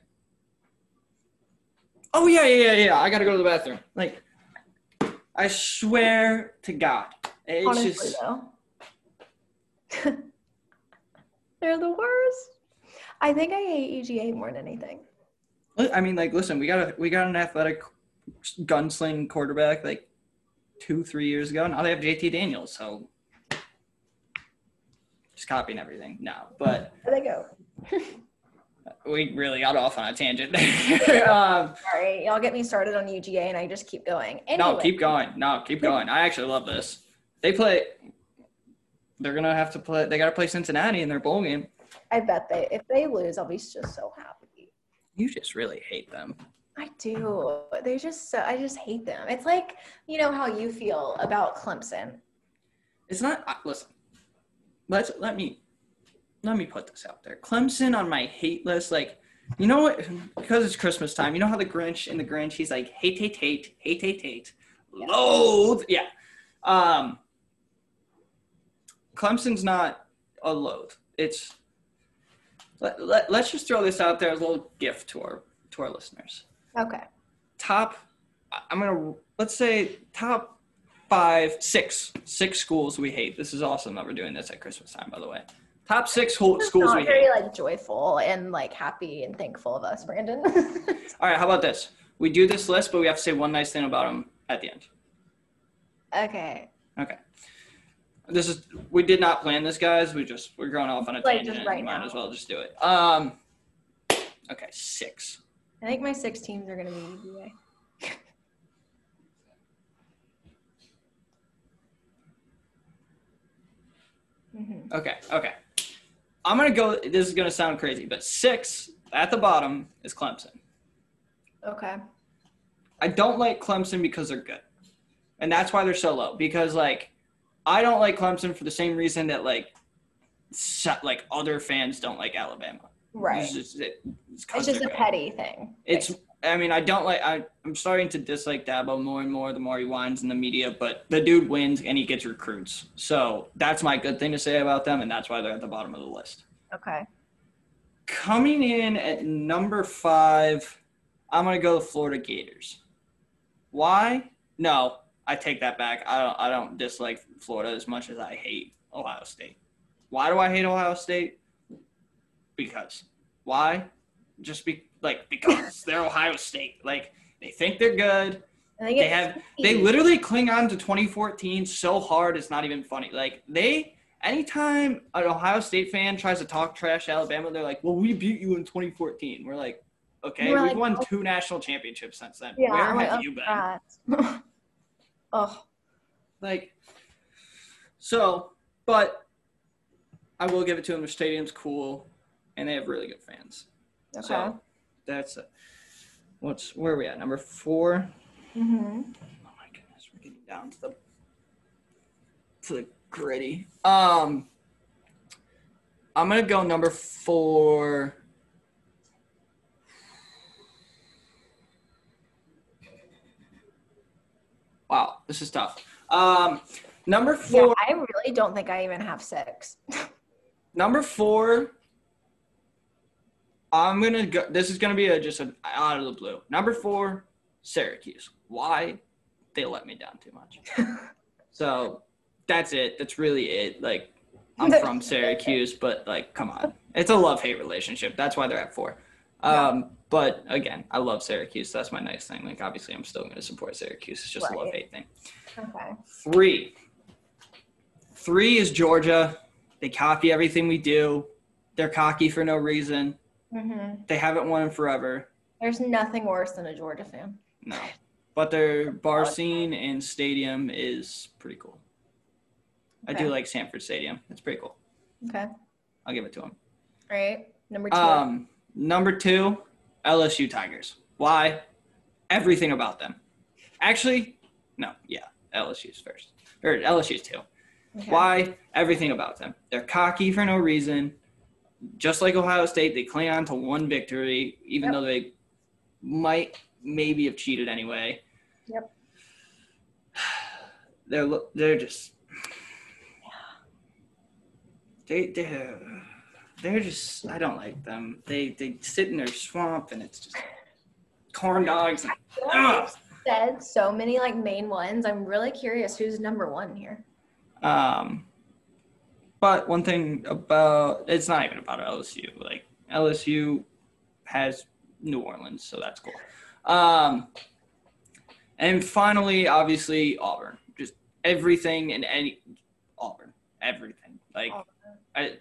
oh, yeah, yeah, yeah, yeah, I gotta go to the bathroom. Like, I swear to God. It's Honestly, just, though. they're the worst. I think I hate UGA more than anything. I mean, like, listen, we got a we got an athletic gunsling quarterback like two, three years ago. Now they have JT Daniels, so just copying everything now. But There they go. we really got off on a tangent. um, Sorry, y'all get me started on UGA and I just keep going. Anyway, no, keep going. No, keep going. I actually love this. They play. They're gonna have to play. They got to play Cincinnati in their bowl game. I bet they if they lose, I'll be just so happy. You just really hate them. I do. They just so I just hate them. It's like you know how you feel about Clemson. It's not. uh, Listen, let's let me let me put this out there. Clemson on my hate list, like you know what? Because it's Christmas time. You know how the Grinch in the Grinch, he's like hate, hate, hate, hate, hate, hate, loathe. Yeah. Um. Clemson's not a loathe. It's let, let, let's just throw this out there as a little gift to our to our listeners. Okay. Top, I'm gonna let's say top five, six, six schools we hate. This is awesome that we're doing this at Christmas time, by the way. Top six school, It's schools not we very hate. like joyful and like happy and thankful of us, Brandon. All right, how about this? We do this list, but we have to say one nice thing about them at the end. okay. Okay. This is we did not plan this, guys. We just we're going off on a Like, tangent. just right Might now. as well just do it. Um. Okay, six. I think my six teams are gonna be UGA. hmm Okay, okay. I'm gonna go. This is gonna sound crazy, but six at the bottom is Clemson. Okay. I don't like Clemson because they're good. And that's why they're so low. Because like I don't like Clemson for the same reason that like like other fans don't like Alabama. Right. It's just, it- it's, It's just a petty thing. It's. I mean, I don't like. I, I'm starting to dislike Dabo more and more the more he whines in the media. But the dude wins and he gets recruits, so that's my good thing to say about them, and that's why they're at the bottom of the list. Okay. Coming in at number five, I'm gonna go the Florida Gators. Why? No, I take that back. I don't. I don't dislike Florida as much as I hate Ohio State. Why do I hate Ohio State? Because. Why? Just be like because they're Ohio State. Like they think they're good. They, They have. They literally cling on to 2014 so hard it's not even funny. Like they. Anytime an Ohio State fan tries to talk trash Alabama, they're like, "Well, we beat you in 2014." We're like, "Okay, We're we've like, won oh. two national championships since then. Yeah, Where I'm have oh, you been?" Oh, God. oh, Like, so, but I will give it to them. The stadium's cool, and they have really good fans. okay. So that's a, what's where are we at? Number four. hmm Oh my goodness, we're getting down to the to the gritty. Um, I'm gonna go number four. Wow, this is tough. Um, number four. Yeah, four. I really don't think I even have six. Number four. I'm gonna go. This is gonna be a, just an out of the blue. Number four, Syracuse. Why? They let me down too much. so that's it. That's really it. Like I'm from Syracuse, but like, come on, it's a love hate relationship. That's why they're at four. Um, but again, I love Syracuse. That's my nice thing. Like obviously, I'm still gonna support Syracuse. It's just a love hate thing. okay. Three. Three is Georgia. They copy everything we do. They're cocky for no reason. Hmm They haven't won in forever. There's nothing worse than a Georgia fan. No. But their bar scene and stadium is pretty cool. I do like Sanford Stadium. It's pretty cool. Okay. I'll give it to them. All right. Number two. Um, number two, LSU Tigers. Why? Everything about them. Actually, no, yeah, LSU's first. Or LSU's two. Okay. Why? Everything about them. They're cocky for no reason. Just like Ohio State, they cling on to one victory, even Yep. though they might maybe have cheated anyway. Yep. They're they're just they they they're just I don't like them. They they sit in their swamp and it's just corn dogs. And, I feel like Ugh. said so many like main ones. I'm really curious who's number one here. Um, but one thing about it's not even about LSU. Like LSU has New Orleans, so that's cool. Um, and finally, obviously Auburn. Just everything and any Auburn, everything. Like I.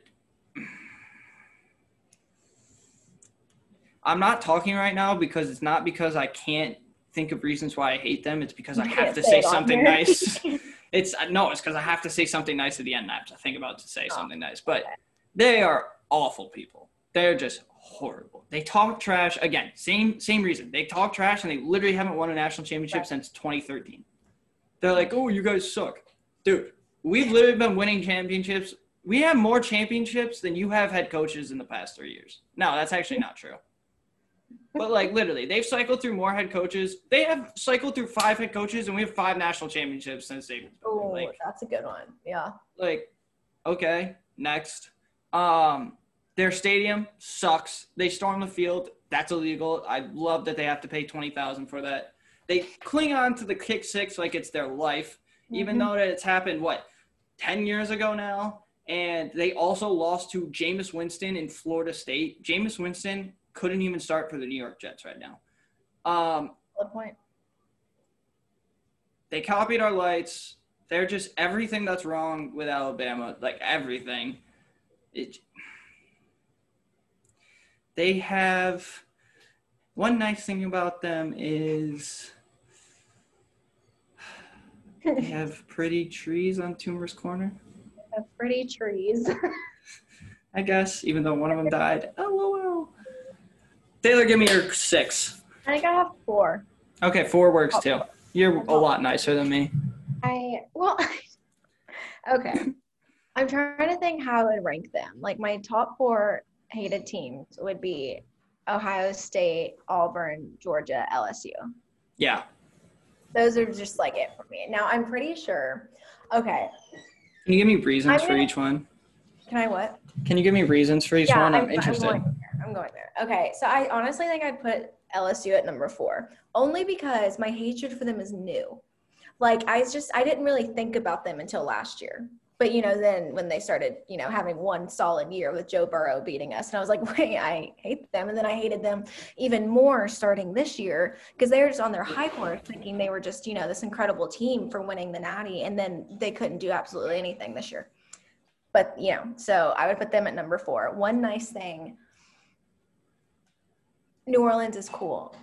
I'm not talking right now because it's not because I can't think of reasons why I hate them. It's because I have to say something nice. It's uh, no, it's because I have to say something nice at the end. I have to think about to say Oh, something nice. But they are awful people. They're just horrible. They talk trash again. Same same reason. They talk trash and they literally haven't won a national championship Right. since 2013. They're like, oh, you guys suck, dude. We've literally been winning championships. We have more championships than you have head coaches in the past three years. No, that's actually not true. But like literally, they've cycled through more head coaches. They have cycled through five head coaches, and we have five national championships since they've. Oh, Like, that's a good one. Yeah. like okay next um their stadium sucks they storm the field that's illegal i love that they have to pay 20000 for that they cling on to the kick six like it's their life even Mhm. though that it's happened what 10 years ago now and they also lost to Jameis Winston in Florida State. Jameis Winston couldn't even start for the New York Jets right now. Um, Good point. they copied our lights. They're just everything that's wrong with Alabama, like everything. It, they have one nice thing about them is they have pretty trees on Toomer's Corner. Have pretty trees. I guess, even though one of them died. LOL. Taylor, give me your six. I think I have four. Okay, four works oh. too. You're a lot nicer than me. I well, okay. I'm trying to think how I would rank them. Like my top four hated teams would be Ohio State, Auburn, Georgia, LSU. Yeah. Those are just like it for me. Now I'm pretty sure. Okay, Can you give me reasons I'm for each one? can I what? Can you give me reasons for each one? I'm, interested. I'm going there. I'm going there. Okay, so I honestly think I'd put LSU at number four, only because my hatred for them is new. Like I just I didn't really think about them until last year. But you know, then when they started, you know, having one solid year with Joe Burrow beating us, and I was like, wait, I hate them. And then I hated them even more starting this year because they were just on their high horse, thinking they were just, you know, this incredible team for winning the Natty, and then they couldn't do absolutely anything this year. But you know, so I would put them at number four. One nice thing. New Orleans is cool.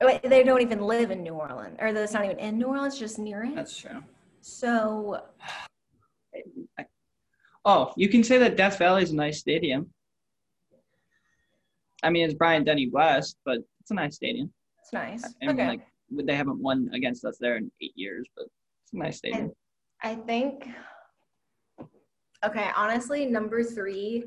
They don't even live in New Orleans, or that's not even in New Orleans, just near it. That's true. So Oh, you can say that Death Valley is a nice stadium. I mean, it's Brian Denny West, but it's a nice stadium. it's nice. I mean, okay. like they haven't won against us there in eight years, but it's a nice stadium. I think. Okay, honestly, number three.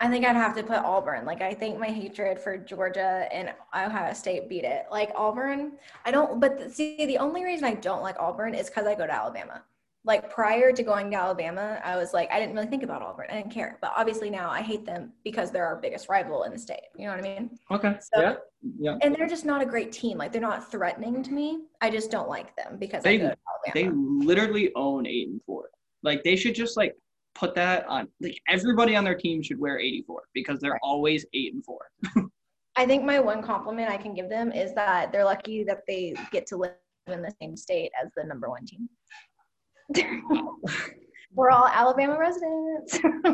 I think I'd have to put Auburn. Like, I think my hatred for Georgia and Ohio State beat it. Like Auburn, I don't. But see, the only reason I don't like Auburn is because I go to Alabama. Like prior to going to Alabama, I was like, I didn't really think about Auburn. I didn't care. But obviously now I hate them because they're our biggest rival in the state. You know what I mean? Okay. So- yeah. Yeah. And they're just not a great team. Like they're not threatening to me. I just don't like them because They- I go to They literally own eight and four. Like they should just like put that on. Like everybody on their team should wear eighty four because they're Right. always eight and four. I think my one compliment I can give them is that they're lucky that they get to live in the same state as the number one team. We're all Alabama residents.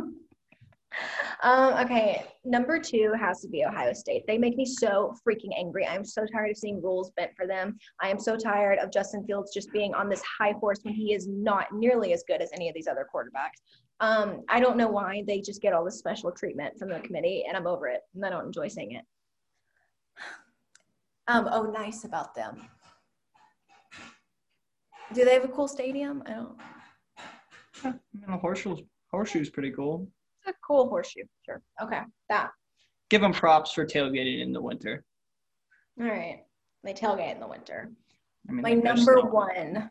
um, okay, number two has to be Ohio State. They make me so freaking angry. I'm so tired of seeing rules bent for them. I am so tired of Justin Fields just being on this high horse when he is not nearly as good as any of these other quarterbacks. Um, I don't know why they just get all this special treatment from the committee, and I'm over it, and I don't enjoy seeing it. Um, oh, nice about them. Do they have a cool stadium? I don't. I mean, the horseshoe's horseshoe's pretty cool. It's a cool horseshoe. Sure. Okay. That. Give them props for tailgating in the winter. All right. They tailgate in the winter. I mean, My number one.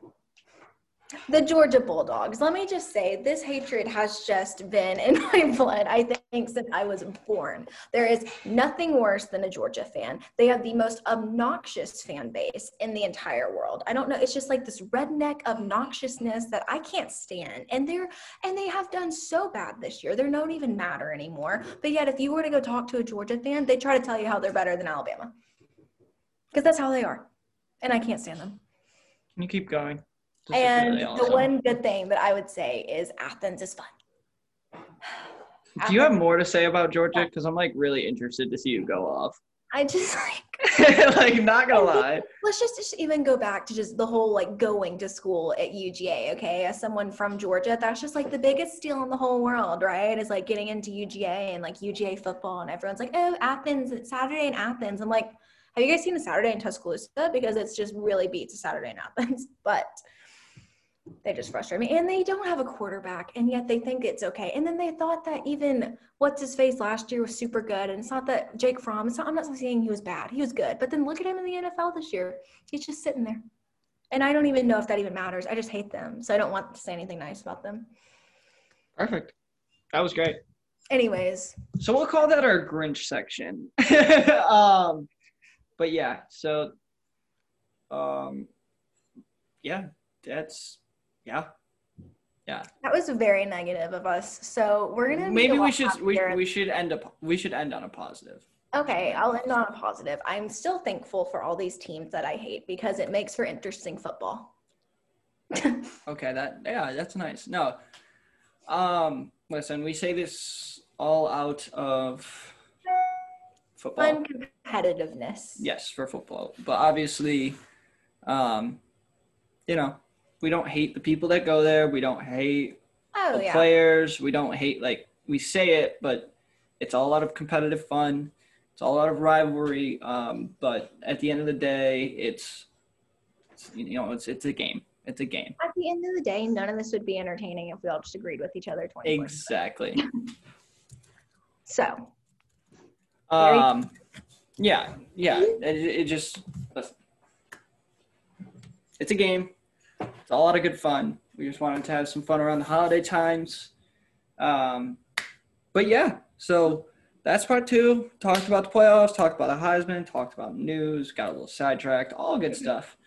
The Georgia Bulldogs. Let me just say, this hatred has just been in my blood, I think, since I was born. There is nothing worse than a Georgia fan. They have the most obnoxious fan base in the entire world. I don't know. It's just like this redneck obnoxiousness that I can't stand. And they're and they have done so bad this year. They don't even matter anymore. But yet, if you were to go talk to a Georgia fan, they try to tell you how they're better than Alabama. Because that's how they are. And I can't stand them. Can you keep going? And really the one good thing that I would say is Athens is fun. Do you have more to say about Georgia? Because I'm like really interested to see you go off. I just like like, not gonna lie. let's just, just even go back to just the whole like going to school at UGA, okay? As someone from Georgia, that's just like the biggest deal in the whole world, right? Is like getting into UGA and like UGA football, and everyone's like, oh, Athens, it's Saturday in Athens. I'm like, have you guys seen a Saturday in Tuscaloosa? Because it's just really beats a Saturday in Athens, but they just frustrate me. And they don't have a quarterback, and yet they think it's okay. And then they thought that even what's his face last year was super good. And it's not that Jake Fromm, it's not, I'm not saying he was bad. He was good. But then look at him in the NFL this year. He's just sitting there. And I don't even know if that even matters. I just hate them. So I don't want to say anything nice about them. Perfect. That was great. Anyways, So we'll call that our Grinch section. um, but yeah, so um, yeah, that's yeah, yeah. that was very negative of us. So we're gonna be a Maybe we should we, we should end up we should end on a positive. Okay, I'll end on a positive. I'm still thankful for all these teams that I hate because it makes for interesting football. Okay, that yeah, that's nice. No, um, listen, we say this all out of football. Fun competitiveness. Yes, for football. But obviously, um, you know, we don't hate the people that go there. We don't hate Oh the yeah. players. We don't hate like we say it, but it's all out of competitive fun. It's all out of rivalry. Um, but at the end of the day, it's, it's you know, it's it's a game. It's a game. At the end of the day, none of this would be entertaining if we all just agreed with each other 24 Exactly. So, Um, yeah, yeah. It, it just. It's a game. It's a lot of good fun. We just wanted to have some fun around the holiday times. Um, but yeah, so that's part two. Talked about the playoffs. Talked about the Heisman. Talked about news. Got a little sidetracked. All good stuff.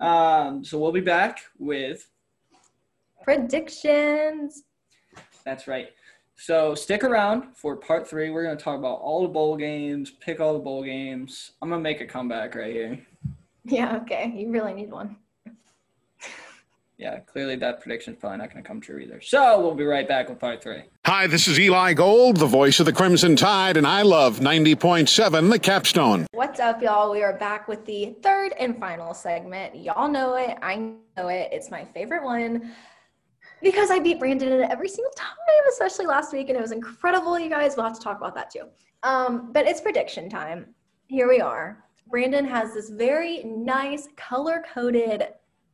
Um, so we'll be back with predictions. That's right. So stick around for part three. We're going to talk about all the bowl games, pick all the bowl games. I'm going to make a comeback right here. Yeah, okay. You really need one. Yeah, clearly that prediction is probably not going to come true either. So we'll be right back with part three. Hi, this is Eli Gold, the voice of the Crimson Tide, and I love 90.7 The Capstone. What's up, y'all? We are back with the third and final segment. Y'all know it. I know it. It's my favorite one because I beat Brandon in it every single time, especially last week, and it was incredible, you guys. We'll have to talk about that too. Um, but it's prediction time. Here we are. Brandon has this very nice color coded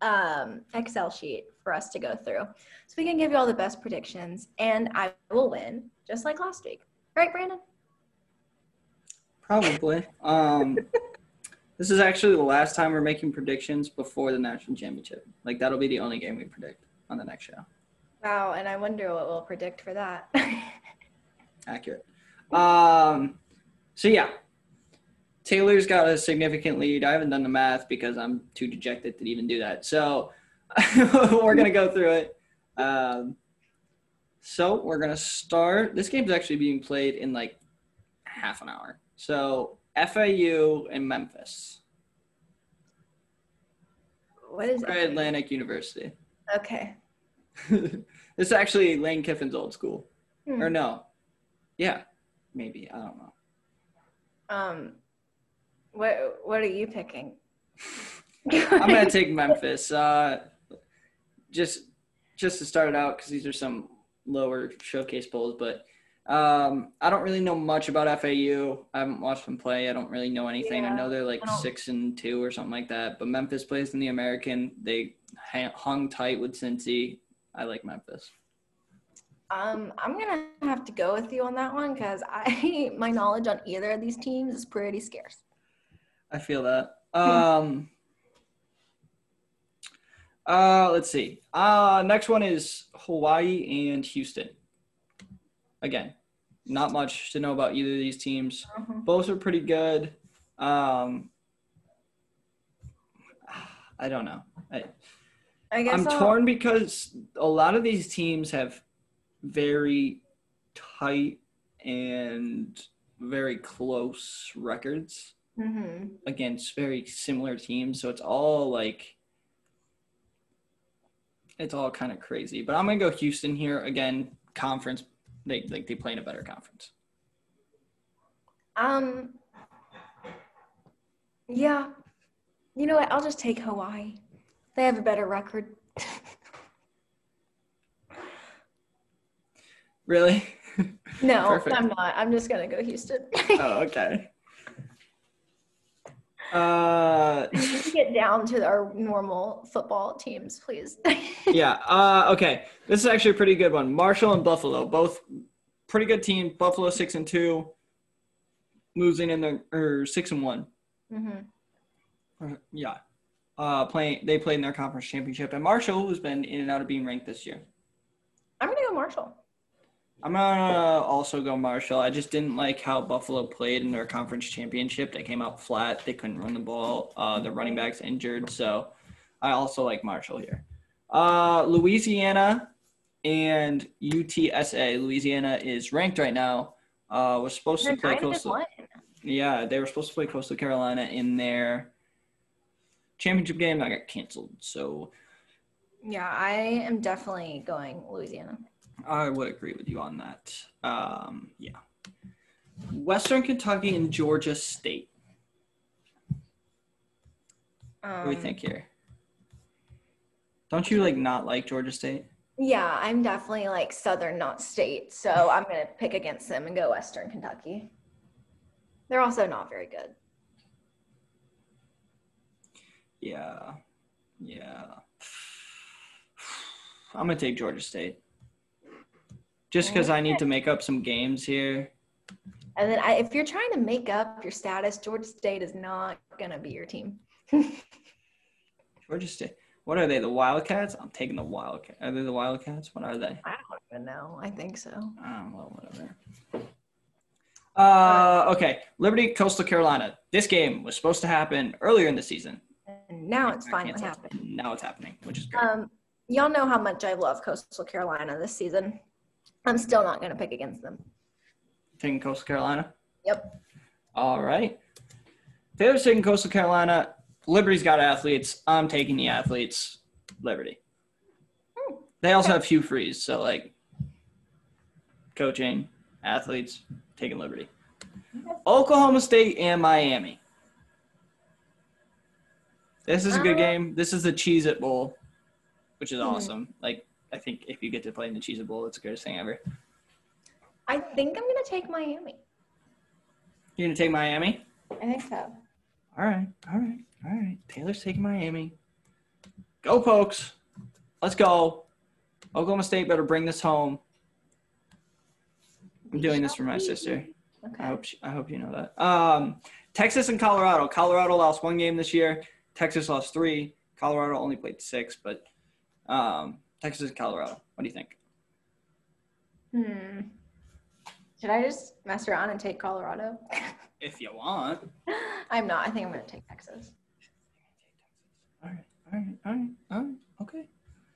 um, Excel sheet for us to go through. So we can give you all the best predictions, and I will win, just like last week. Right, Brandon? Probably. Um, this is actually the last time we're making predictions before the national championship. Like that'll be the only game we predict on the next show. Wow, and I wonder what we'll predict for that. Accurate. Um, so yeah, Taylor's got a significant lead. I haven't done the math because I'm too dejected to even do that. So we're gonna go through it. Um, so we're gonna start. This game's actually being played in like half an hour. So FAU and Memphis. what is Florida it? Atlantic University. Okay. this is actually Lane Kiffin's old school. Hmm. Or no. Yeah. Maybe. I don't know. Um, what what are you picking? I'm gonna take Memphis. Uh, just just to start it out because these are some lower showcase bowls, but um, I don't really know much about FAU. I haven't watched them play. I don't really know anything. I know they're like six and two or something like that. But Memphis plays in the American. They hung tight with Cincy. I like Memphis. Um, I'm gonna have to go with you on that one because I my knowledge on either of these teams is pretty scarce. I feel that. Um, uh, let's see. Uh, next one is Hawaii and Houston. Again, not much to know about either of these teams. Both are pretty good. Um, I don't know. I, I guess I'm I'll- torn because a lot of these teams have very tight and very close records Mhm. against very similar teams. So it's all like it's all kind of crazy. But I'm gonna go Houston here again. Conference, they like they play in a better conference. Um. Yeah. You know what? I'll just take Hawaii. They have a better record. Really? No, Perfect. I'm not. I'm just gonna go Houston. oh, okay. Uh, we need to get down to our normal football teams, please. yeah. Uh, okay. This is actually a pretty good one. Marshall and Buffalo, both pretty good team. Buffalo six and two, losing in the or six and one. hmm Uh, Yeah. Uh, playing they played in their conference championship, and Marshall has been in and out of being ranked this year. I'm gonna go Marshall. I'm gonna also go Marshall. I just didn't like how Buffalo played in their conference championship. They came out flat. They couldn't run the ball. Uh, the running backs injured, so I also like Marshall here. Uh, Louisiana and UTSA. Louisiana is ranked right now. Uh, was supposed They're to play Coastal. Yeah, they were supposed to play Coastal Carolina in their championship game. That got canceled. So Yeah, I am definitely going Louisiana. I would agree with you on that. Um, yeah. Western Kentucky and Georgia State. Um, What do we think here? Don't you like not like Georgia State? Yeah, I'm definitely like Southern, not state. So I'm gonna pick against them and go Western Kentucky. They're also not very good. Yeah. Yeah. I'm gonna take Georgia State. Just because I need to make up some games here. And then I, if you're trying to make up your status, Georgia State is not gonna be your team. Georgia State. What are they? The Wildcats? I'm taking the Wildcats. Are they the Wildcats? What are they? I don't even know. I think so. Don't know. Whatever. Uh, okay. Liberty, Coastal Carolina. This game was supposed to happen earlier in the season. And now it's finally happened. Now it's happening, which is great. Um, y'all know how much I love Coastal Carolina this season. I'm still not gonna pick against them. taking Coastal Carolina. Yep. All right. Taylor's taking Coastal Carolina. Liberty's got athletes. I'm taking the athletes. Liberty. Hmm. They also have Hugh Freeze, so like coaching, athletes, taking Liberty. Oklahoma State and Miami. This is a good Uh, game. This is the Cheez It Bowl, which is Hmm. awesome. Like I think if you get to play in the Cheez Bowl, it's the greatest thing ever. I think I'm gonna take Miami. You're gonna take Miami? I think so. All right, all right, all right. Taylor's taking Miami. Go, Pokes. Let's go. Oklahoma State better bring this home. I'm doing this for my sister. Okay. I hope she, I hope you know that. Um, Texas and Colorado. Colorado lost one game this year. Texas lost three. Colorado only played six, but um, Texas and Colorado. What do you think? Hmm. Should I just mess around and take Colorado? If you want. I'm not. I think I'm gonna take Texas. All right, all right, all right, all right. Okay.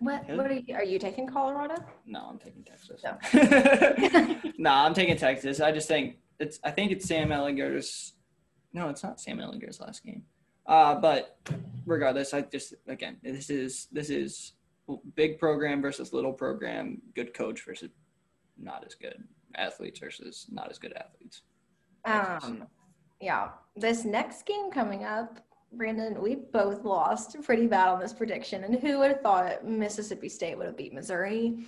What? What are you? Are you taking Colorado? No, I'm taking Texas. No. no, I'm taking Texas. I just think it's. I think it's Sam Ehlinger's. No, it's not Sam Ehlinger's last game. Uh, but regardless, I just again, this is this is big program versus little program. Good coach versus not as good athletes versus not as good athletes. Um, yeah. This next game coming up, Brandon, we both lost pretty bad on this prediction. And who would have thought Mississippi State would have beat Missouri?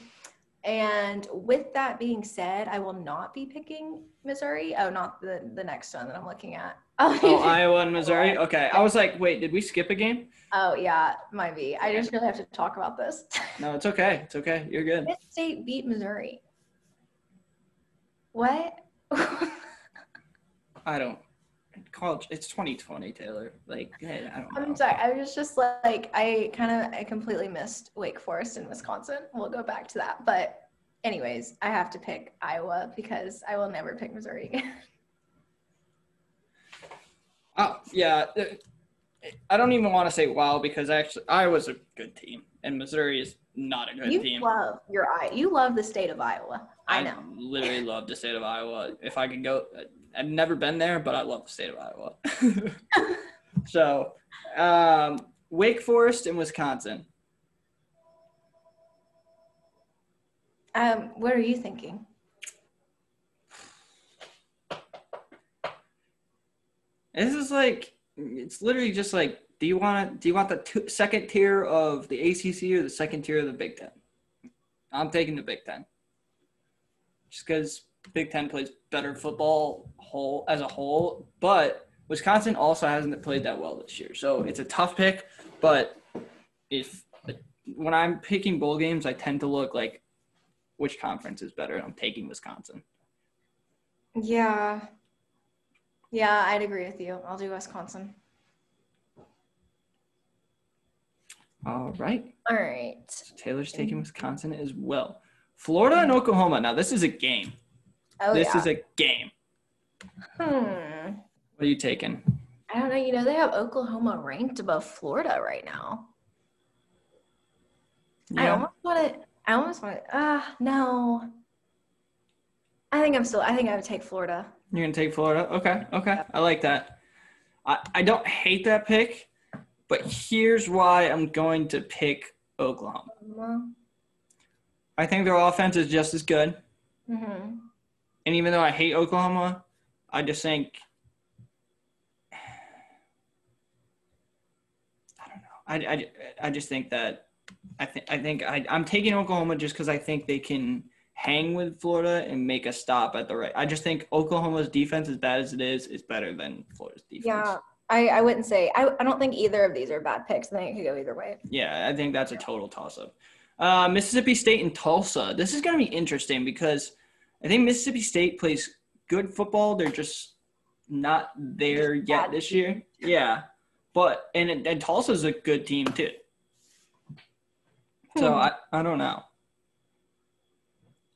And with that being said, I will not be picking Missouri. Oh, not the the next one that I'm looking at. Oh, Oh, Iowa and Missouri. Okay, I was like, wait, did we skip a game? oh yeah, might be. I just really have to talk about this. No, it's okay. It's okay. You're good. Miss State beat Missouri. What? I don't. College. It's 2020, Taylor. Like, hey, I don't know. I'm sorry. I was just like I kind of I completely missed Wake Forest in Wisconsin. We'll go back to that. But anyways, I have to pick Iowa because I will never pick Missouri again. Oh yeah, I don't even want to say wow because actually Iowa's a good team and Missouri is not a good you team. love your I. You love the state of Iowa. I know. literally love the state of Iowa. If I could go, I've never been there, but I love the state of Iowa. so, um, Wake Forest and Wisconsin. Um, what are you thinking? This is like it's literally just like do you want do you want the two, second tier of the ACC or the second tier of the Big Ten? I'm taking the Big Ten, just because Big Ten plays better football whole as a whole, but Wisconsin also hasn't played that well this year, so it's a tough pick. But if when I'm picking bowl games, I tend to look like which conference is better. I'm taking Wisconsin. Yeah. Yeah, I'd agree with you. I'll do Wisconsin. All right. All right. Taylor's taking Wisconsin as well. Florida and Oklahoma. Now this is a game. Oh this yeah. is a game. hmm. What are you taking? I don't know. You know, they have Oklahoma ranked above Florida right now. I almost want to. I almost want to. Ah, no. I think I'm still. I think I would take Florida. You're gonna take Florida? Okay, okay. I like that. I, I don't hate that pick, but here's why I'm going to pick Oklahoma. I think their offense is just as good. Mm-hmm. And even though I hate Oklahoma, I just think I don't know. I, I, I just think that I think I think I, I'm taking Oklahoma just because I think they can hang with Florida and make a stop at the right. I just think Oklahoma's defense, as bad as it is, is better than Florida's defense. Yeah, I, I wouldn't say. I, I don't think either of these are bad picks. I think it could go either way. Yeah, I think that's a total toss up. Uh, Mississippi State and Tulsa. This is going to be interesting because I think Mississippi State plays good football. They're just not there yet bad this year. Yeah, but and and Tulsa's a good team too. So Hmm. I, I don't know.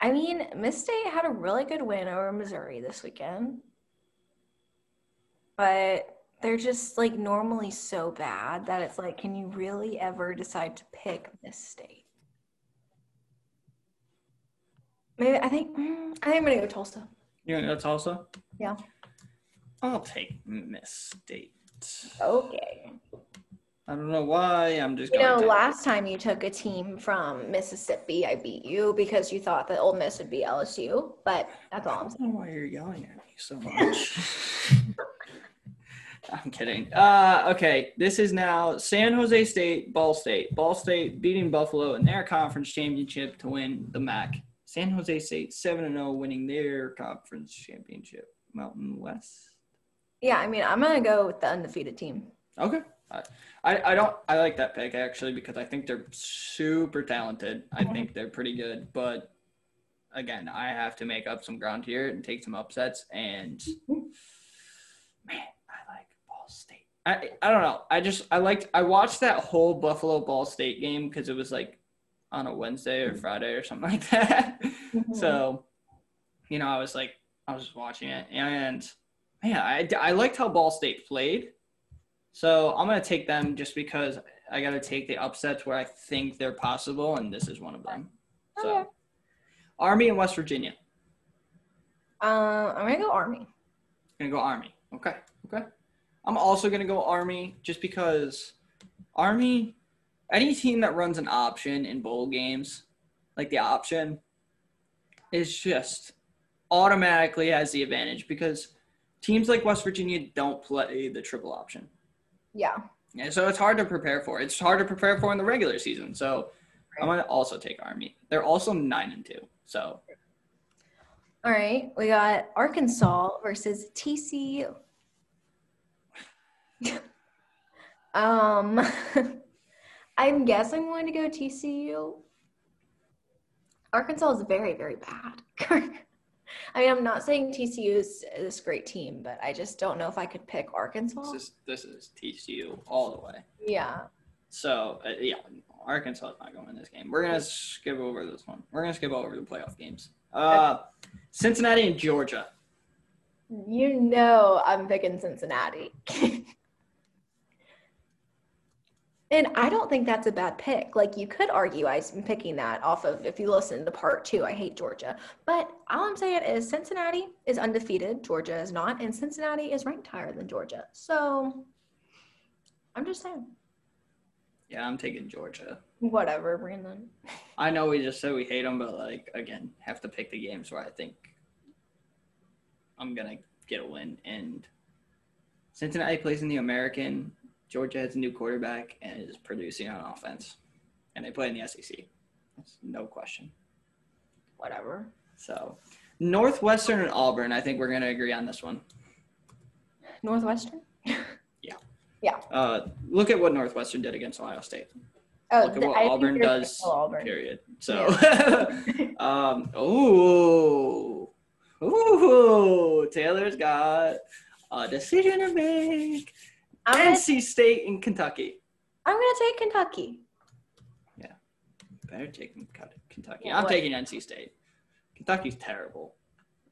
I mean, Miss State had a really good win over Missouri this weekend. But they're just like normally so bad that it's like, can you really ever decide to pick Miss State? Maybe I think mm, I think I'm gonna go Tulsa. You know that's also. Yeah. I'll take Miss State. Okay. I don't know why. I'm just. You going know, to- last time you took a team from Mississippi, I beat you because you thought that Ole Miss would be LSU. But that's all I I'm don't know why you're yelling at me so much. I'm kidding. Uh, okay, this is now San Jose State, Ball State. Ball State beating Buffalo in their conference championship to win the MAC. San Jose State 7 and 0 winning their conference championship. Mountain West. Yeah, I mean, I'm gonna go with the undefeated team. Okay. I, I, I don't I like that pick actually because I think they're super talented. I think they're pretty good, but again, I have to make up some ground here and take some upsets and man, I like Ball State. I I don't know. I just I liked I watched that whole Buffalo Ball State game because it was like on a Wednesday or Friday or something like that. Mm-hmm. So, you know, I was like, I was just watching it, and man, I, I liked how Ball State played. So I'm gonna take them just because I gotta take the upsets where I think they're possible, and this is one of them. So, Okay. Army and West Virginia. Uh, I'm gonna go Army. Gonna go Army. Okay. Okay. I'm also gonna go Army just because Army, any team that runs an option in bowl games, like the option, is just automatically has the advantage because teams like West Virginia don't play the triple option. Yeah. Yeah, so it's hard to prepare for. It's hard to prepare for in the regular season. So I'm gonna also take Army. They're also nine and two. So All right, we got Arkansas versus TCU. um, I'm guessing I'm going to go TCU. Arkansas is very, very bad. I mean, I'm not saying TCU is this great team, but I just don't know if I could pick Arkansas. this is this is TCU all the way. Yeah. So uh, yeah, Arkansas is not going to win this game. We're gonna skip over this one. We're gonna skip over the playoff games. Uh, Cincinnati and Georgia. You know I'm picking Cincinnati. and I don't think that's a bad pick. Like you could argue I'm picking that off of if you listen to part two, I hate Georgia. But all I'm saying is Cincinnati is undefeated, Georgia is not, and Cincinnati is ranked higher than Georgia. So I'm just saying. Yeah, I'm taking Georgia. Whatever, Brandon. I know we just said we hate them, but like again, have to pick the games where I think I'm gonna get a win. And Cincinnati plays in the American. Georgia has a new quarterback and is producing on offense, and they play in the SEC. That's no question. Whatever. So, Northwestern and Auburn. I think we're gonna agree on this one. Northwestern? Yeah. Yeah. Uh, look at what Northwestern did against Ohio State. Oh, Look at what I Auburn does. Auburn. Period. So, um, ooh, ooh, Taylor's got a decision to make. I'm gonna, NC State and Kentucky. I'm gonna take Kentucky. Yeah. Better take Kentucky. Yeah, I'm what? taking NC State. Kentucky's terrible.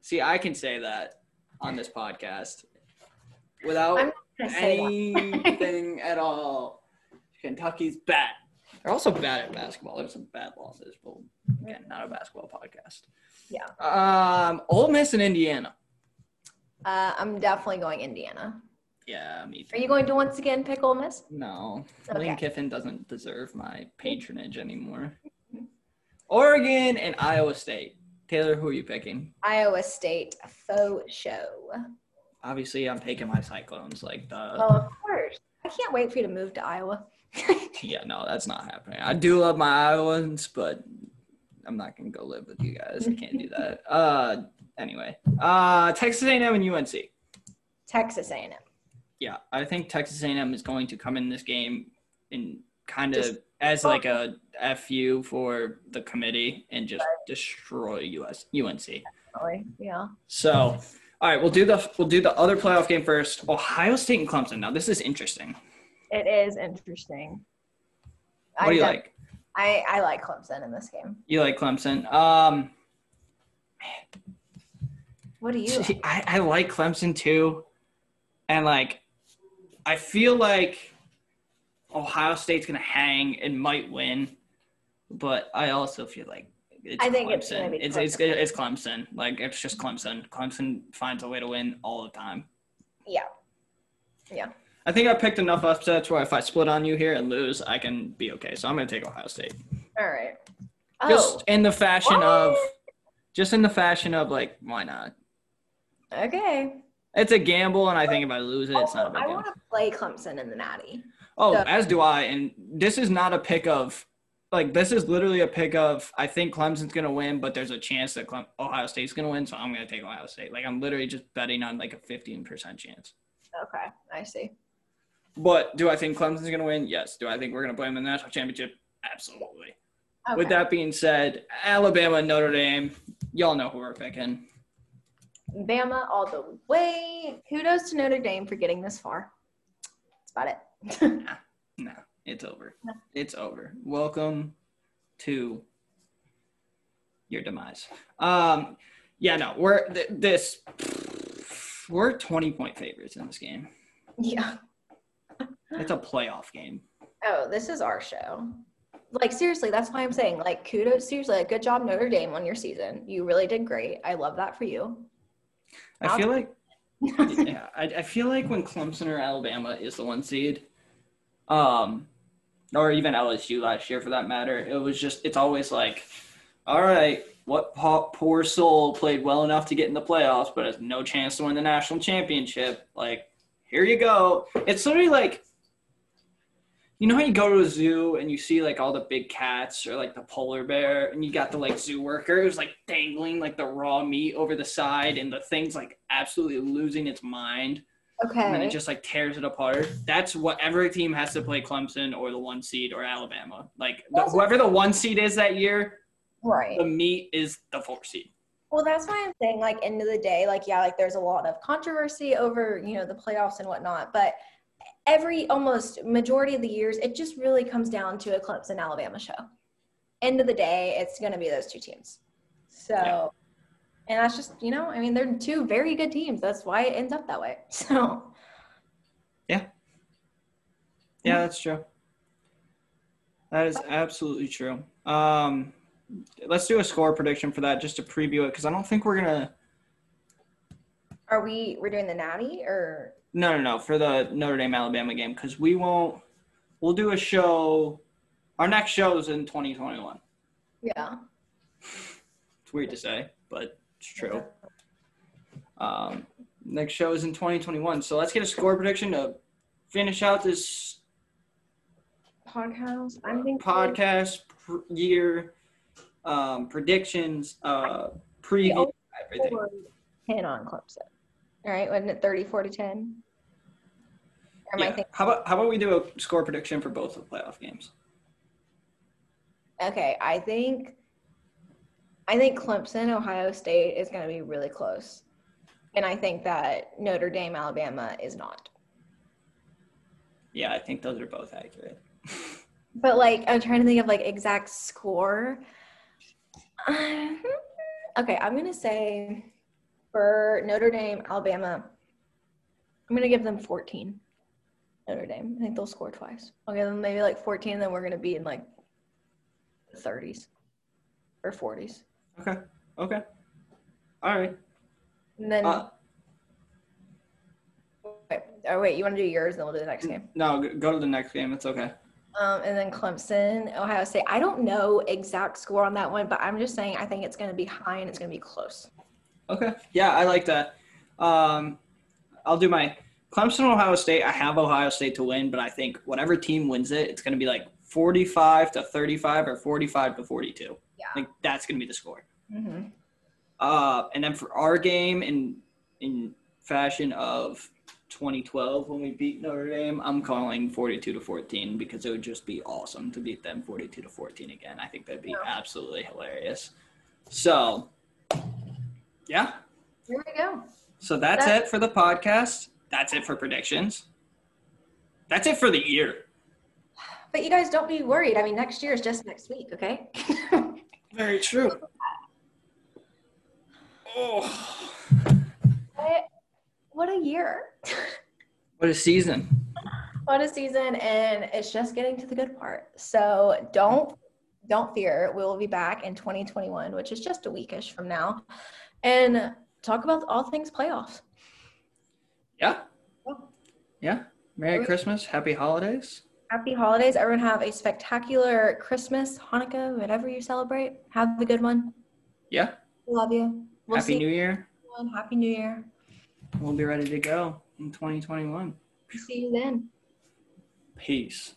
See, I can say that on this podcast without I'm gonna say that. anything at all. Kentucky's bad. They're also bad at basketball. There's some bad losses, but again, not a basketball podcast. Yeah. Um, Ole Miss and Indiana. Uh, I'm definitely going Indiana. Yeah, me too. Are you going to once again pick Ole Miss? No, Okay. Lane Kiffin doesn't deserve my patronage anymore. Oregon and Iowa State. Taylor, who are you picking? Iowa State faux show. Obviously, I'm taking my Cyclones. Like the Oh, of course. I can't wait for you to move to Iowa. yeah, no, that's not happening. I do love my Iowans, but I'm not gonna go live with you guys. I can't do that. Uh, anyway, uh, Texas A&M and UNC. Texas A&M. Yeah, I think Texas A&M is going to come in this game and kind of Just- as like a fu for the committee and just destroy US UNC. Really? Yeah. So All right, we'll do the we'll do the other playoff game first. Ohio State and Clemson. Now this is interesting. It is interesting. What do you like? I, I like Clemson in this game. You like Clemson? Um, What do you? see, I, I like Clemson too, and like, I feel like Ohio State's gonna hang and might win, but I also feel like it's I think Clemson. it's gonna it's, it's Clemson. it's Clemson. Like it's just Clemson. Clemson finds a way to win all the time. Yeah. Yeah. I think I picked enough upsets where if I split on you here and lose, I can be okay. So I'm gonna take Ohio State. All right. Just Oh, in the fashion of, just in the fashion of like, why not? okay. It's a gamble, and I think if I lose it, it's not a Also, big I want to play Clemson in the Natty. Oh, so- as do I. And this is not a pick of, like, this is literally a pick of. I think Clemson's gonna win, but there's a chance that Clem- Ohio State's gonna win, so I'm gonna take Ohio State. Like, I'm literally just betting on like a 15% chance. Okay, I see. But do I think Clemson's gonna win? Yes. Do I think we're gonna play them in the national championship? Absolutely. Okay. With that being said, Alabama Notre Dame, y'all know who we're picking. Bama all the way. Kudos to Notre Dame for getting this far. That's about it. No, it's over. It's over. Welcome to your demise. Um, yeah, no, we're th- this. We're 20 point favorites in this game. yeah. It's a playoff game. Oh, this is our show. Like seriously, that's why I'm saying like kudos. Seriously, like, good job Notre Dame on your season. You really did great. I love that for you. I feel like, yeah, I, I feel like when Clemson or Alabama is the one seed, um, or even LSU last year for that matter, it was just it's always like, all right, what po- poor soul played well enough to get in the playoffs, but has no chance to win the national championship? Like, here you go. It's literally like. You know how you go to a zoo and you see like all the big cats or like the polar bear and you got the like zoo worker who's like dangling like the raw meat over the side and the thing's like absolutely losing its mind okay and then it just like tears it apart. That's what every team has to play Clemson or the one seed or Alabama. Like the, whoever the one seed is that year, right. the meat is the four seed. Well, that's why I'm saying, like, end of the day, like, yeah, like, there's a lot of controversy over, you know, the playoffs and whatnot, but every almost majority of the years, it just really comes down to a Clemson Alabama show. End of the day, it's going to be those two teams. So, Yeah. and that's just, you know, I mean, they're two very good teams. That's why it ends up that way. So, Yeah, yeah, that's true. That is absolutely true. Um, let's do a score prediction for that just to preview it because I don't think we're gonna. are we, we're doing the natty or, No, no, no, for the Notre Dame Alabama game because we won't. We'll do a show. Our next show is in 2021. yeah. It's weird to say, but it's true. Um, next show is in 2021. So let's get a score prediction to finish out this Podcast. I'm thinking podcast pr- year um, predictions, uh, preview, everything. 10 on Clemson. All right. Wasn't it 34 to 10? Or am I Yeah. thinking? How about how about we do a score prediction for both of the playoff games? Okay, I think I think Clemson, Ohio State is going to be really close. And I think that Notre Dame, Alabama is not. Yeah, I think those are both accurate. But like I'm trying to think of like exact score. Uh, hmm. okay, I'm going to say for Notre Dame, Alabama I'm going to give them 14. Notre Dame. I think they'll score twice. I'll give them maybe like 14 and then we're going to be in like the 30s or 40s. Okay. Okay. All right. And then Uh, Wait, oh wait, you want to do yours, then we'll do the next game. no, go to the next game. It's okay. Um, and then Clemson, Ohio State. I don't know exact score on that one, but I'm just saying I think it's going to be high and it's going to be close. Okay. Yeah, I like that. Um, I'll do my Clemson, Ohio State. I have Ohio State to win, but I think whatever team wins it, it's going to be like 45 to 35 or 45 to 42. Yeah. I think that's going to be the score. Mm-hmm. Uh, and then for our game in in fashion of 2012 when we beat Notre Dame, I'm calling 42 to 14 because it would just be awesome to beat them 42 to 14 again. I think that'd be Yeah. absolutely hilarious. So, yeah, Here we go. So that's That- it for the podcast. That's it for predictions. That's it for the year. But you guys don't be worried. I mean, next year is just next week, okay? Very true. Oh, what, what a year. what a season. what a season and it's just getting to the good part. So don't don't fear. We'll be back in 2021, which is just a weekish from now. And talk about all things playoffs. Yeah. Yeah. Merry Christmas. Happy holidays. Happy holidays. Everyone have a spectacular Christmas, Hanukkah, whatever you celebrate. Have a good one. Yeah. Love you. We'll Happy New Year. you. Happy New Year. We'll be ready to go in 2021. See you then. Peace.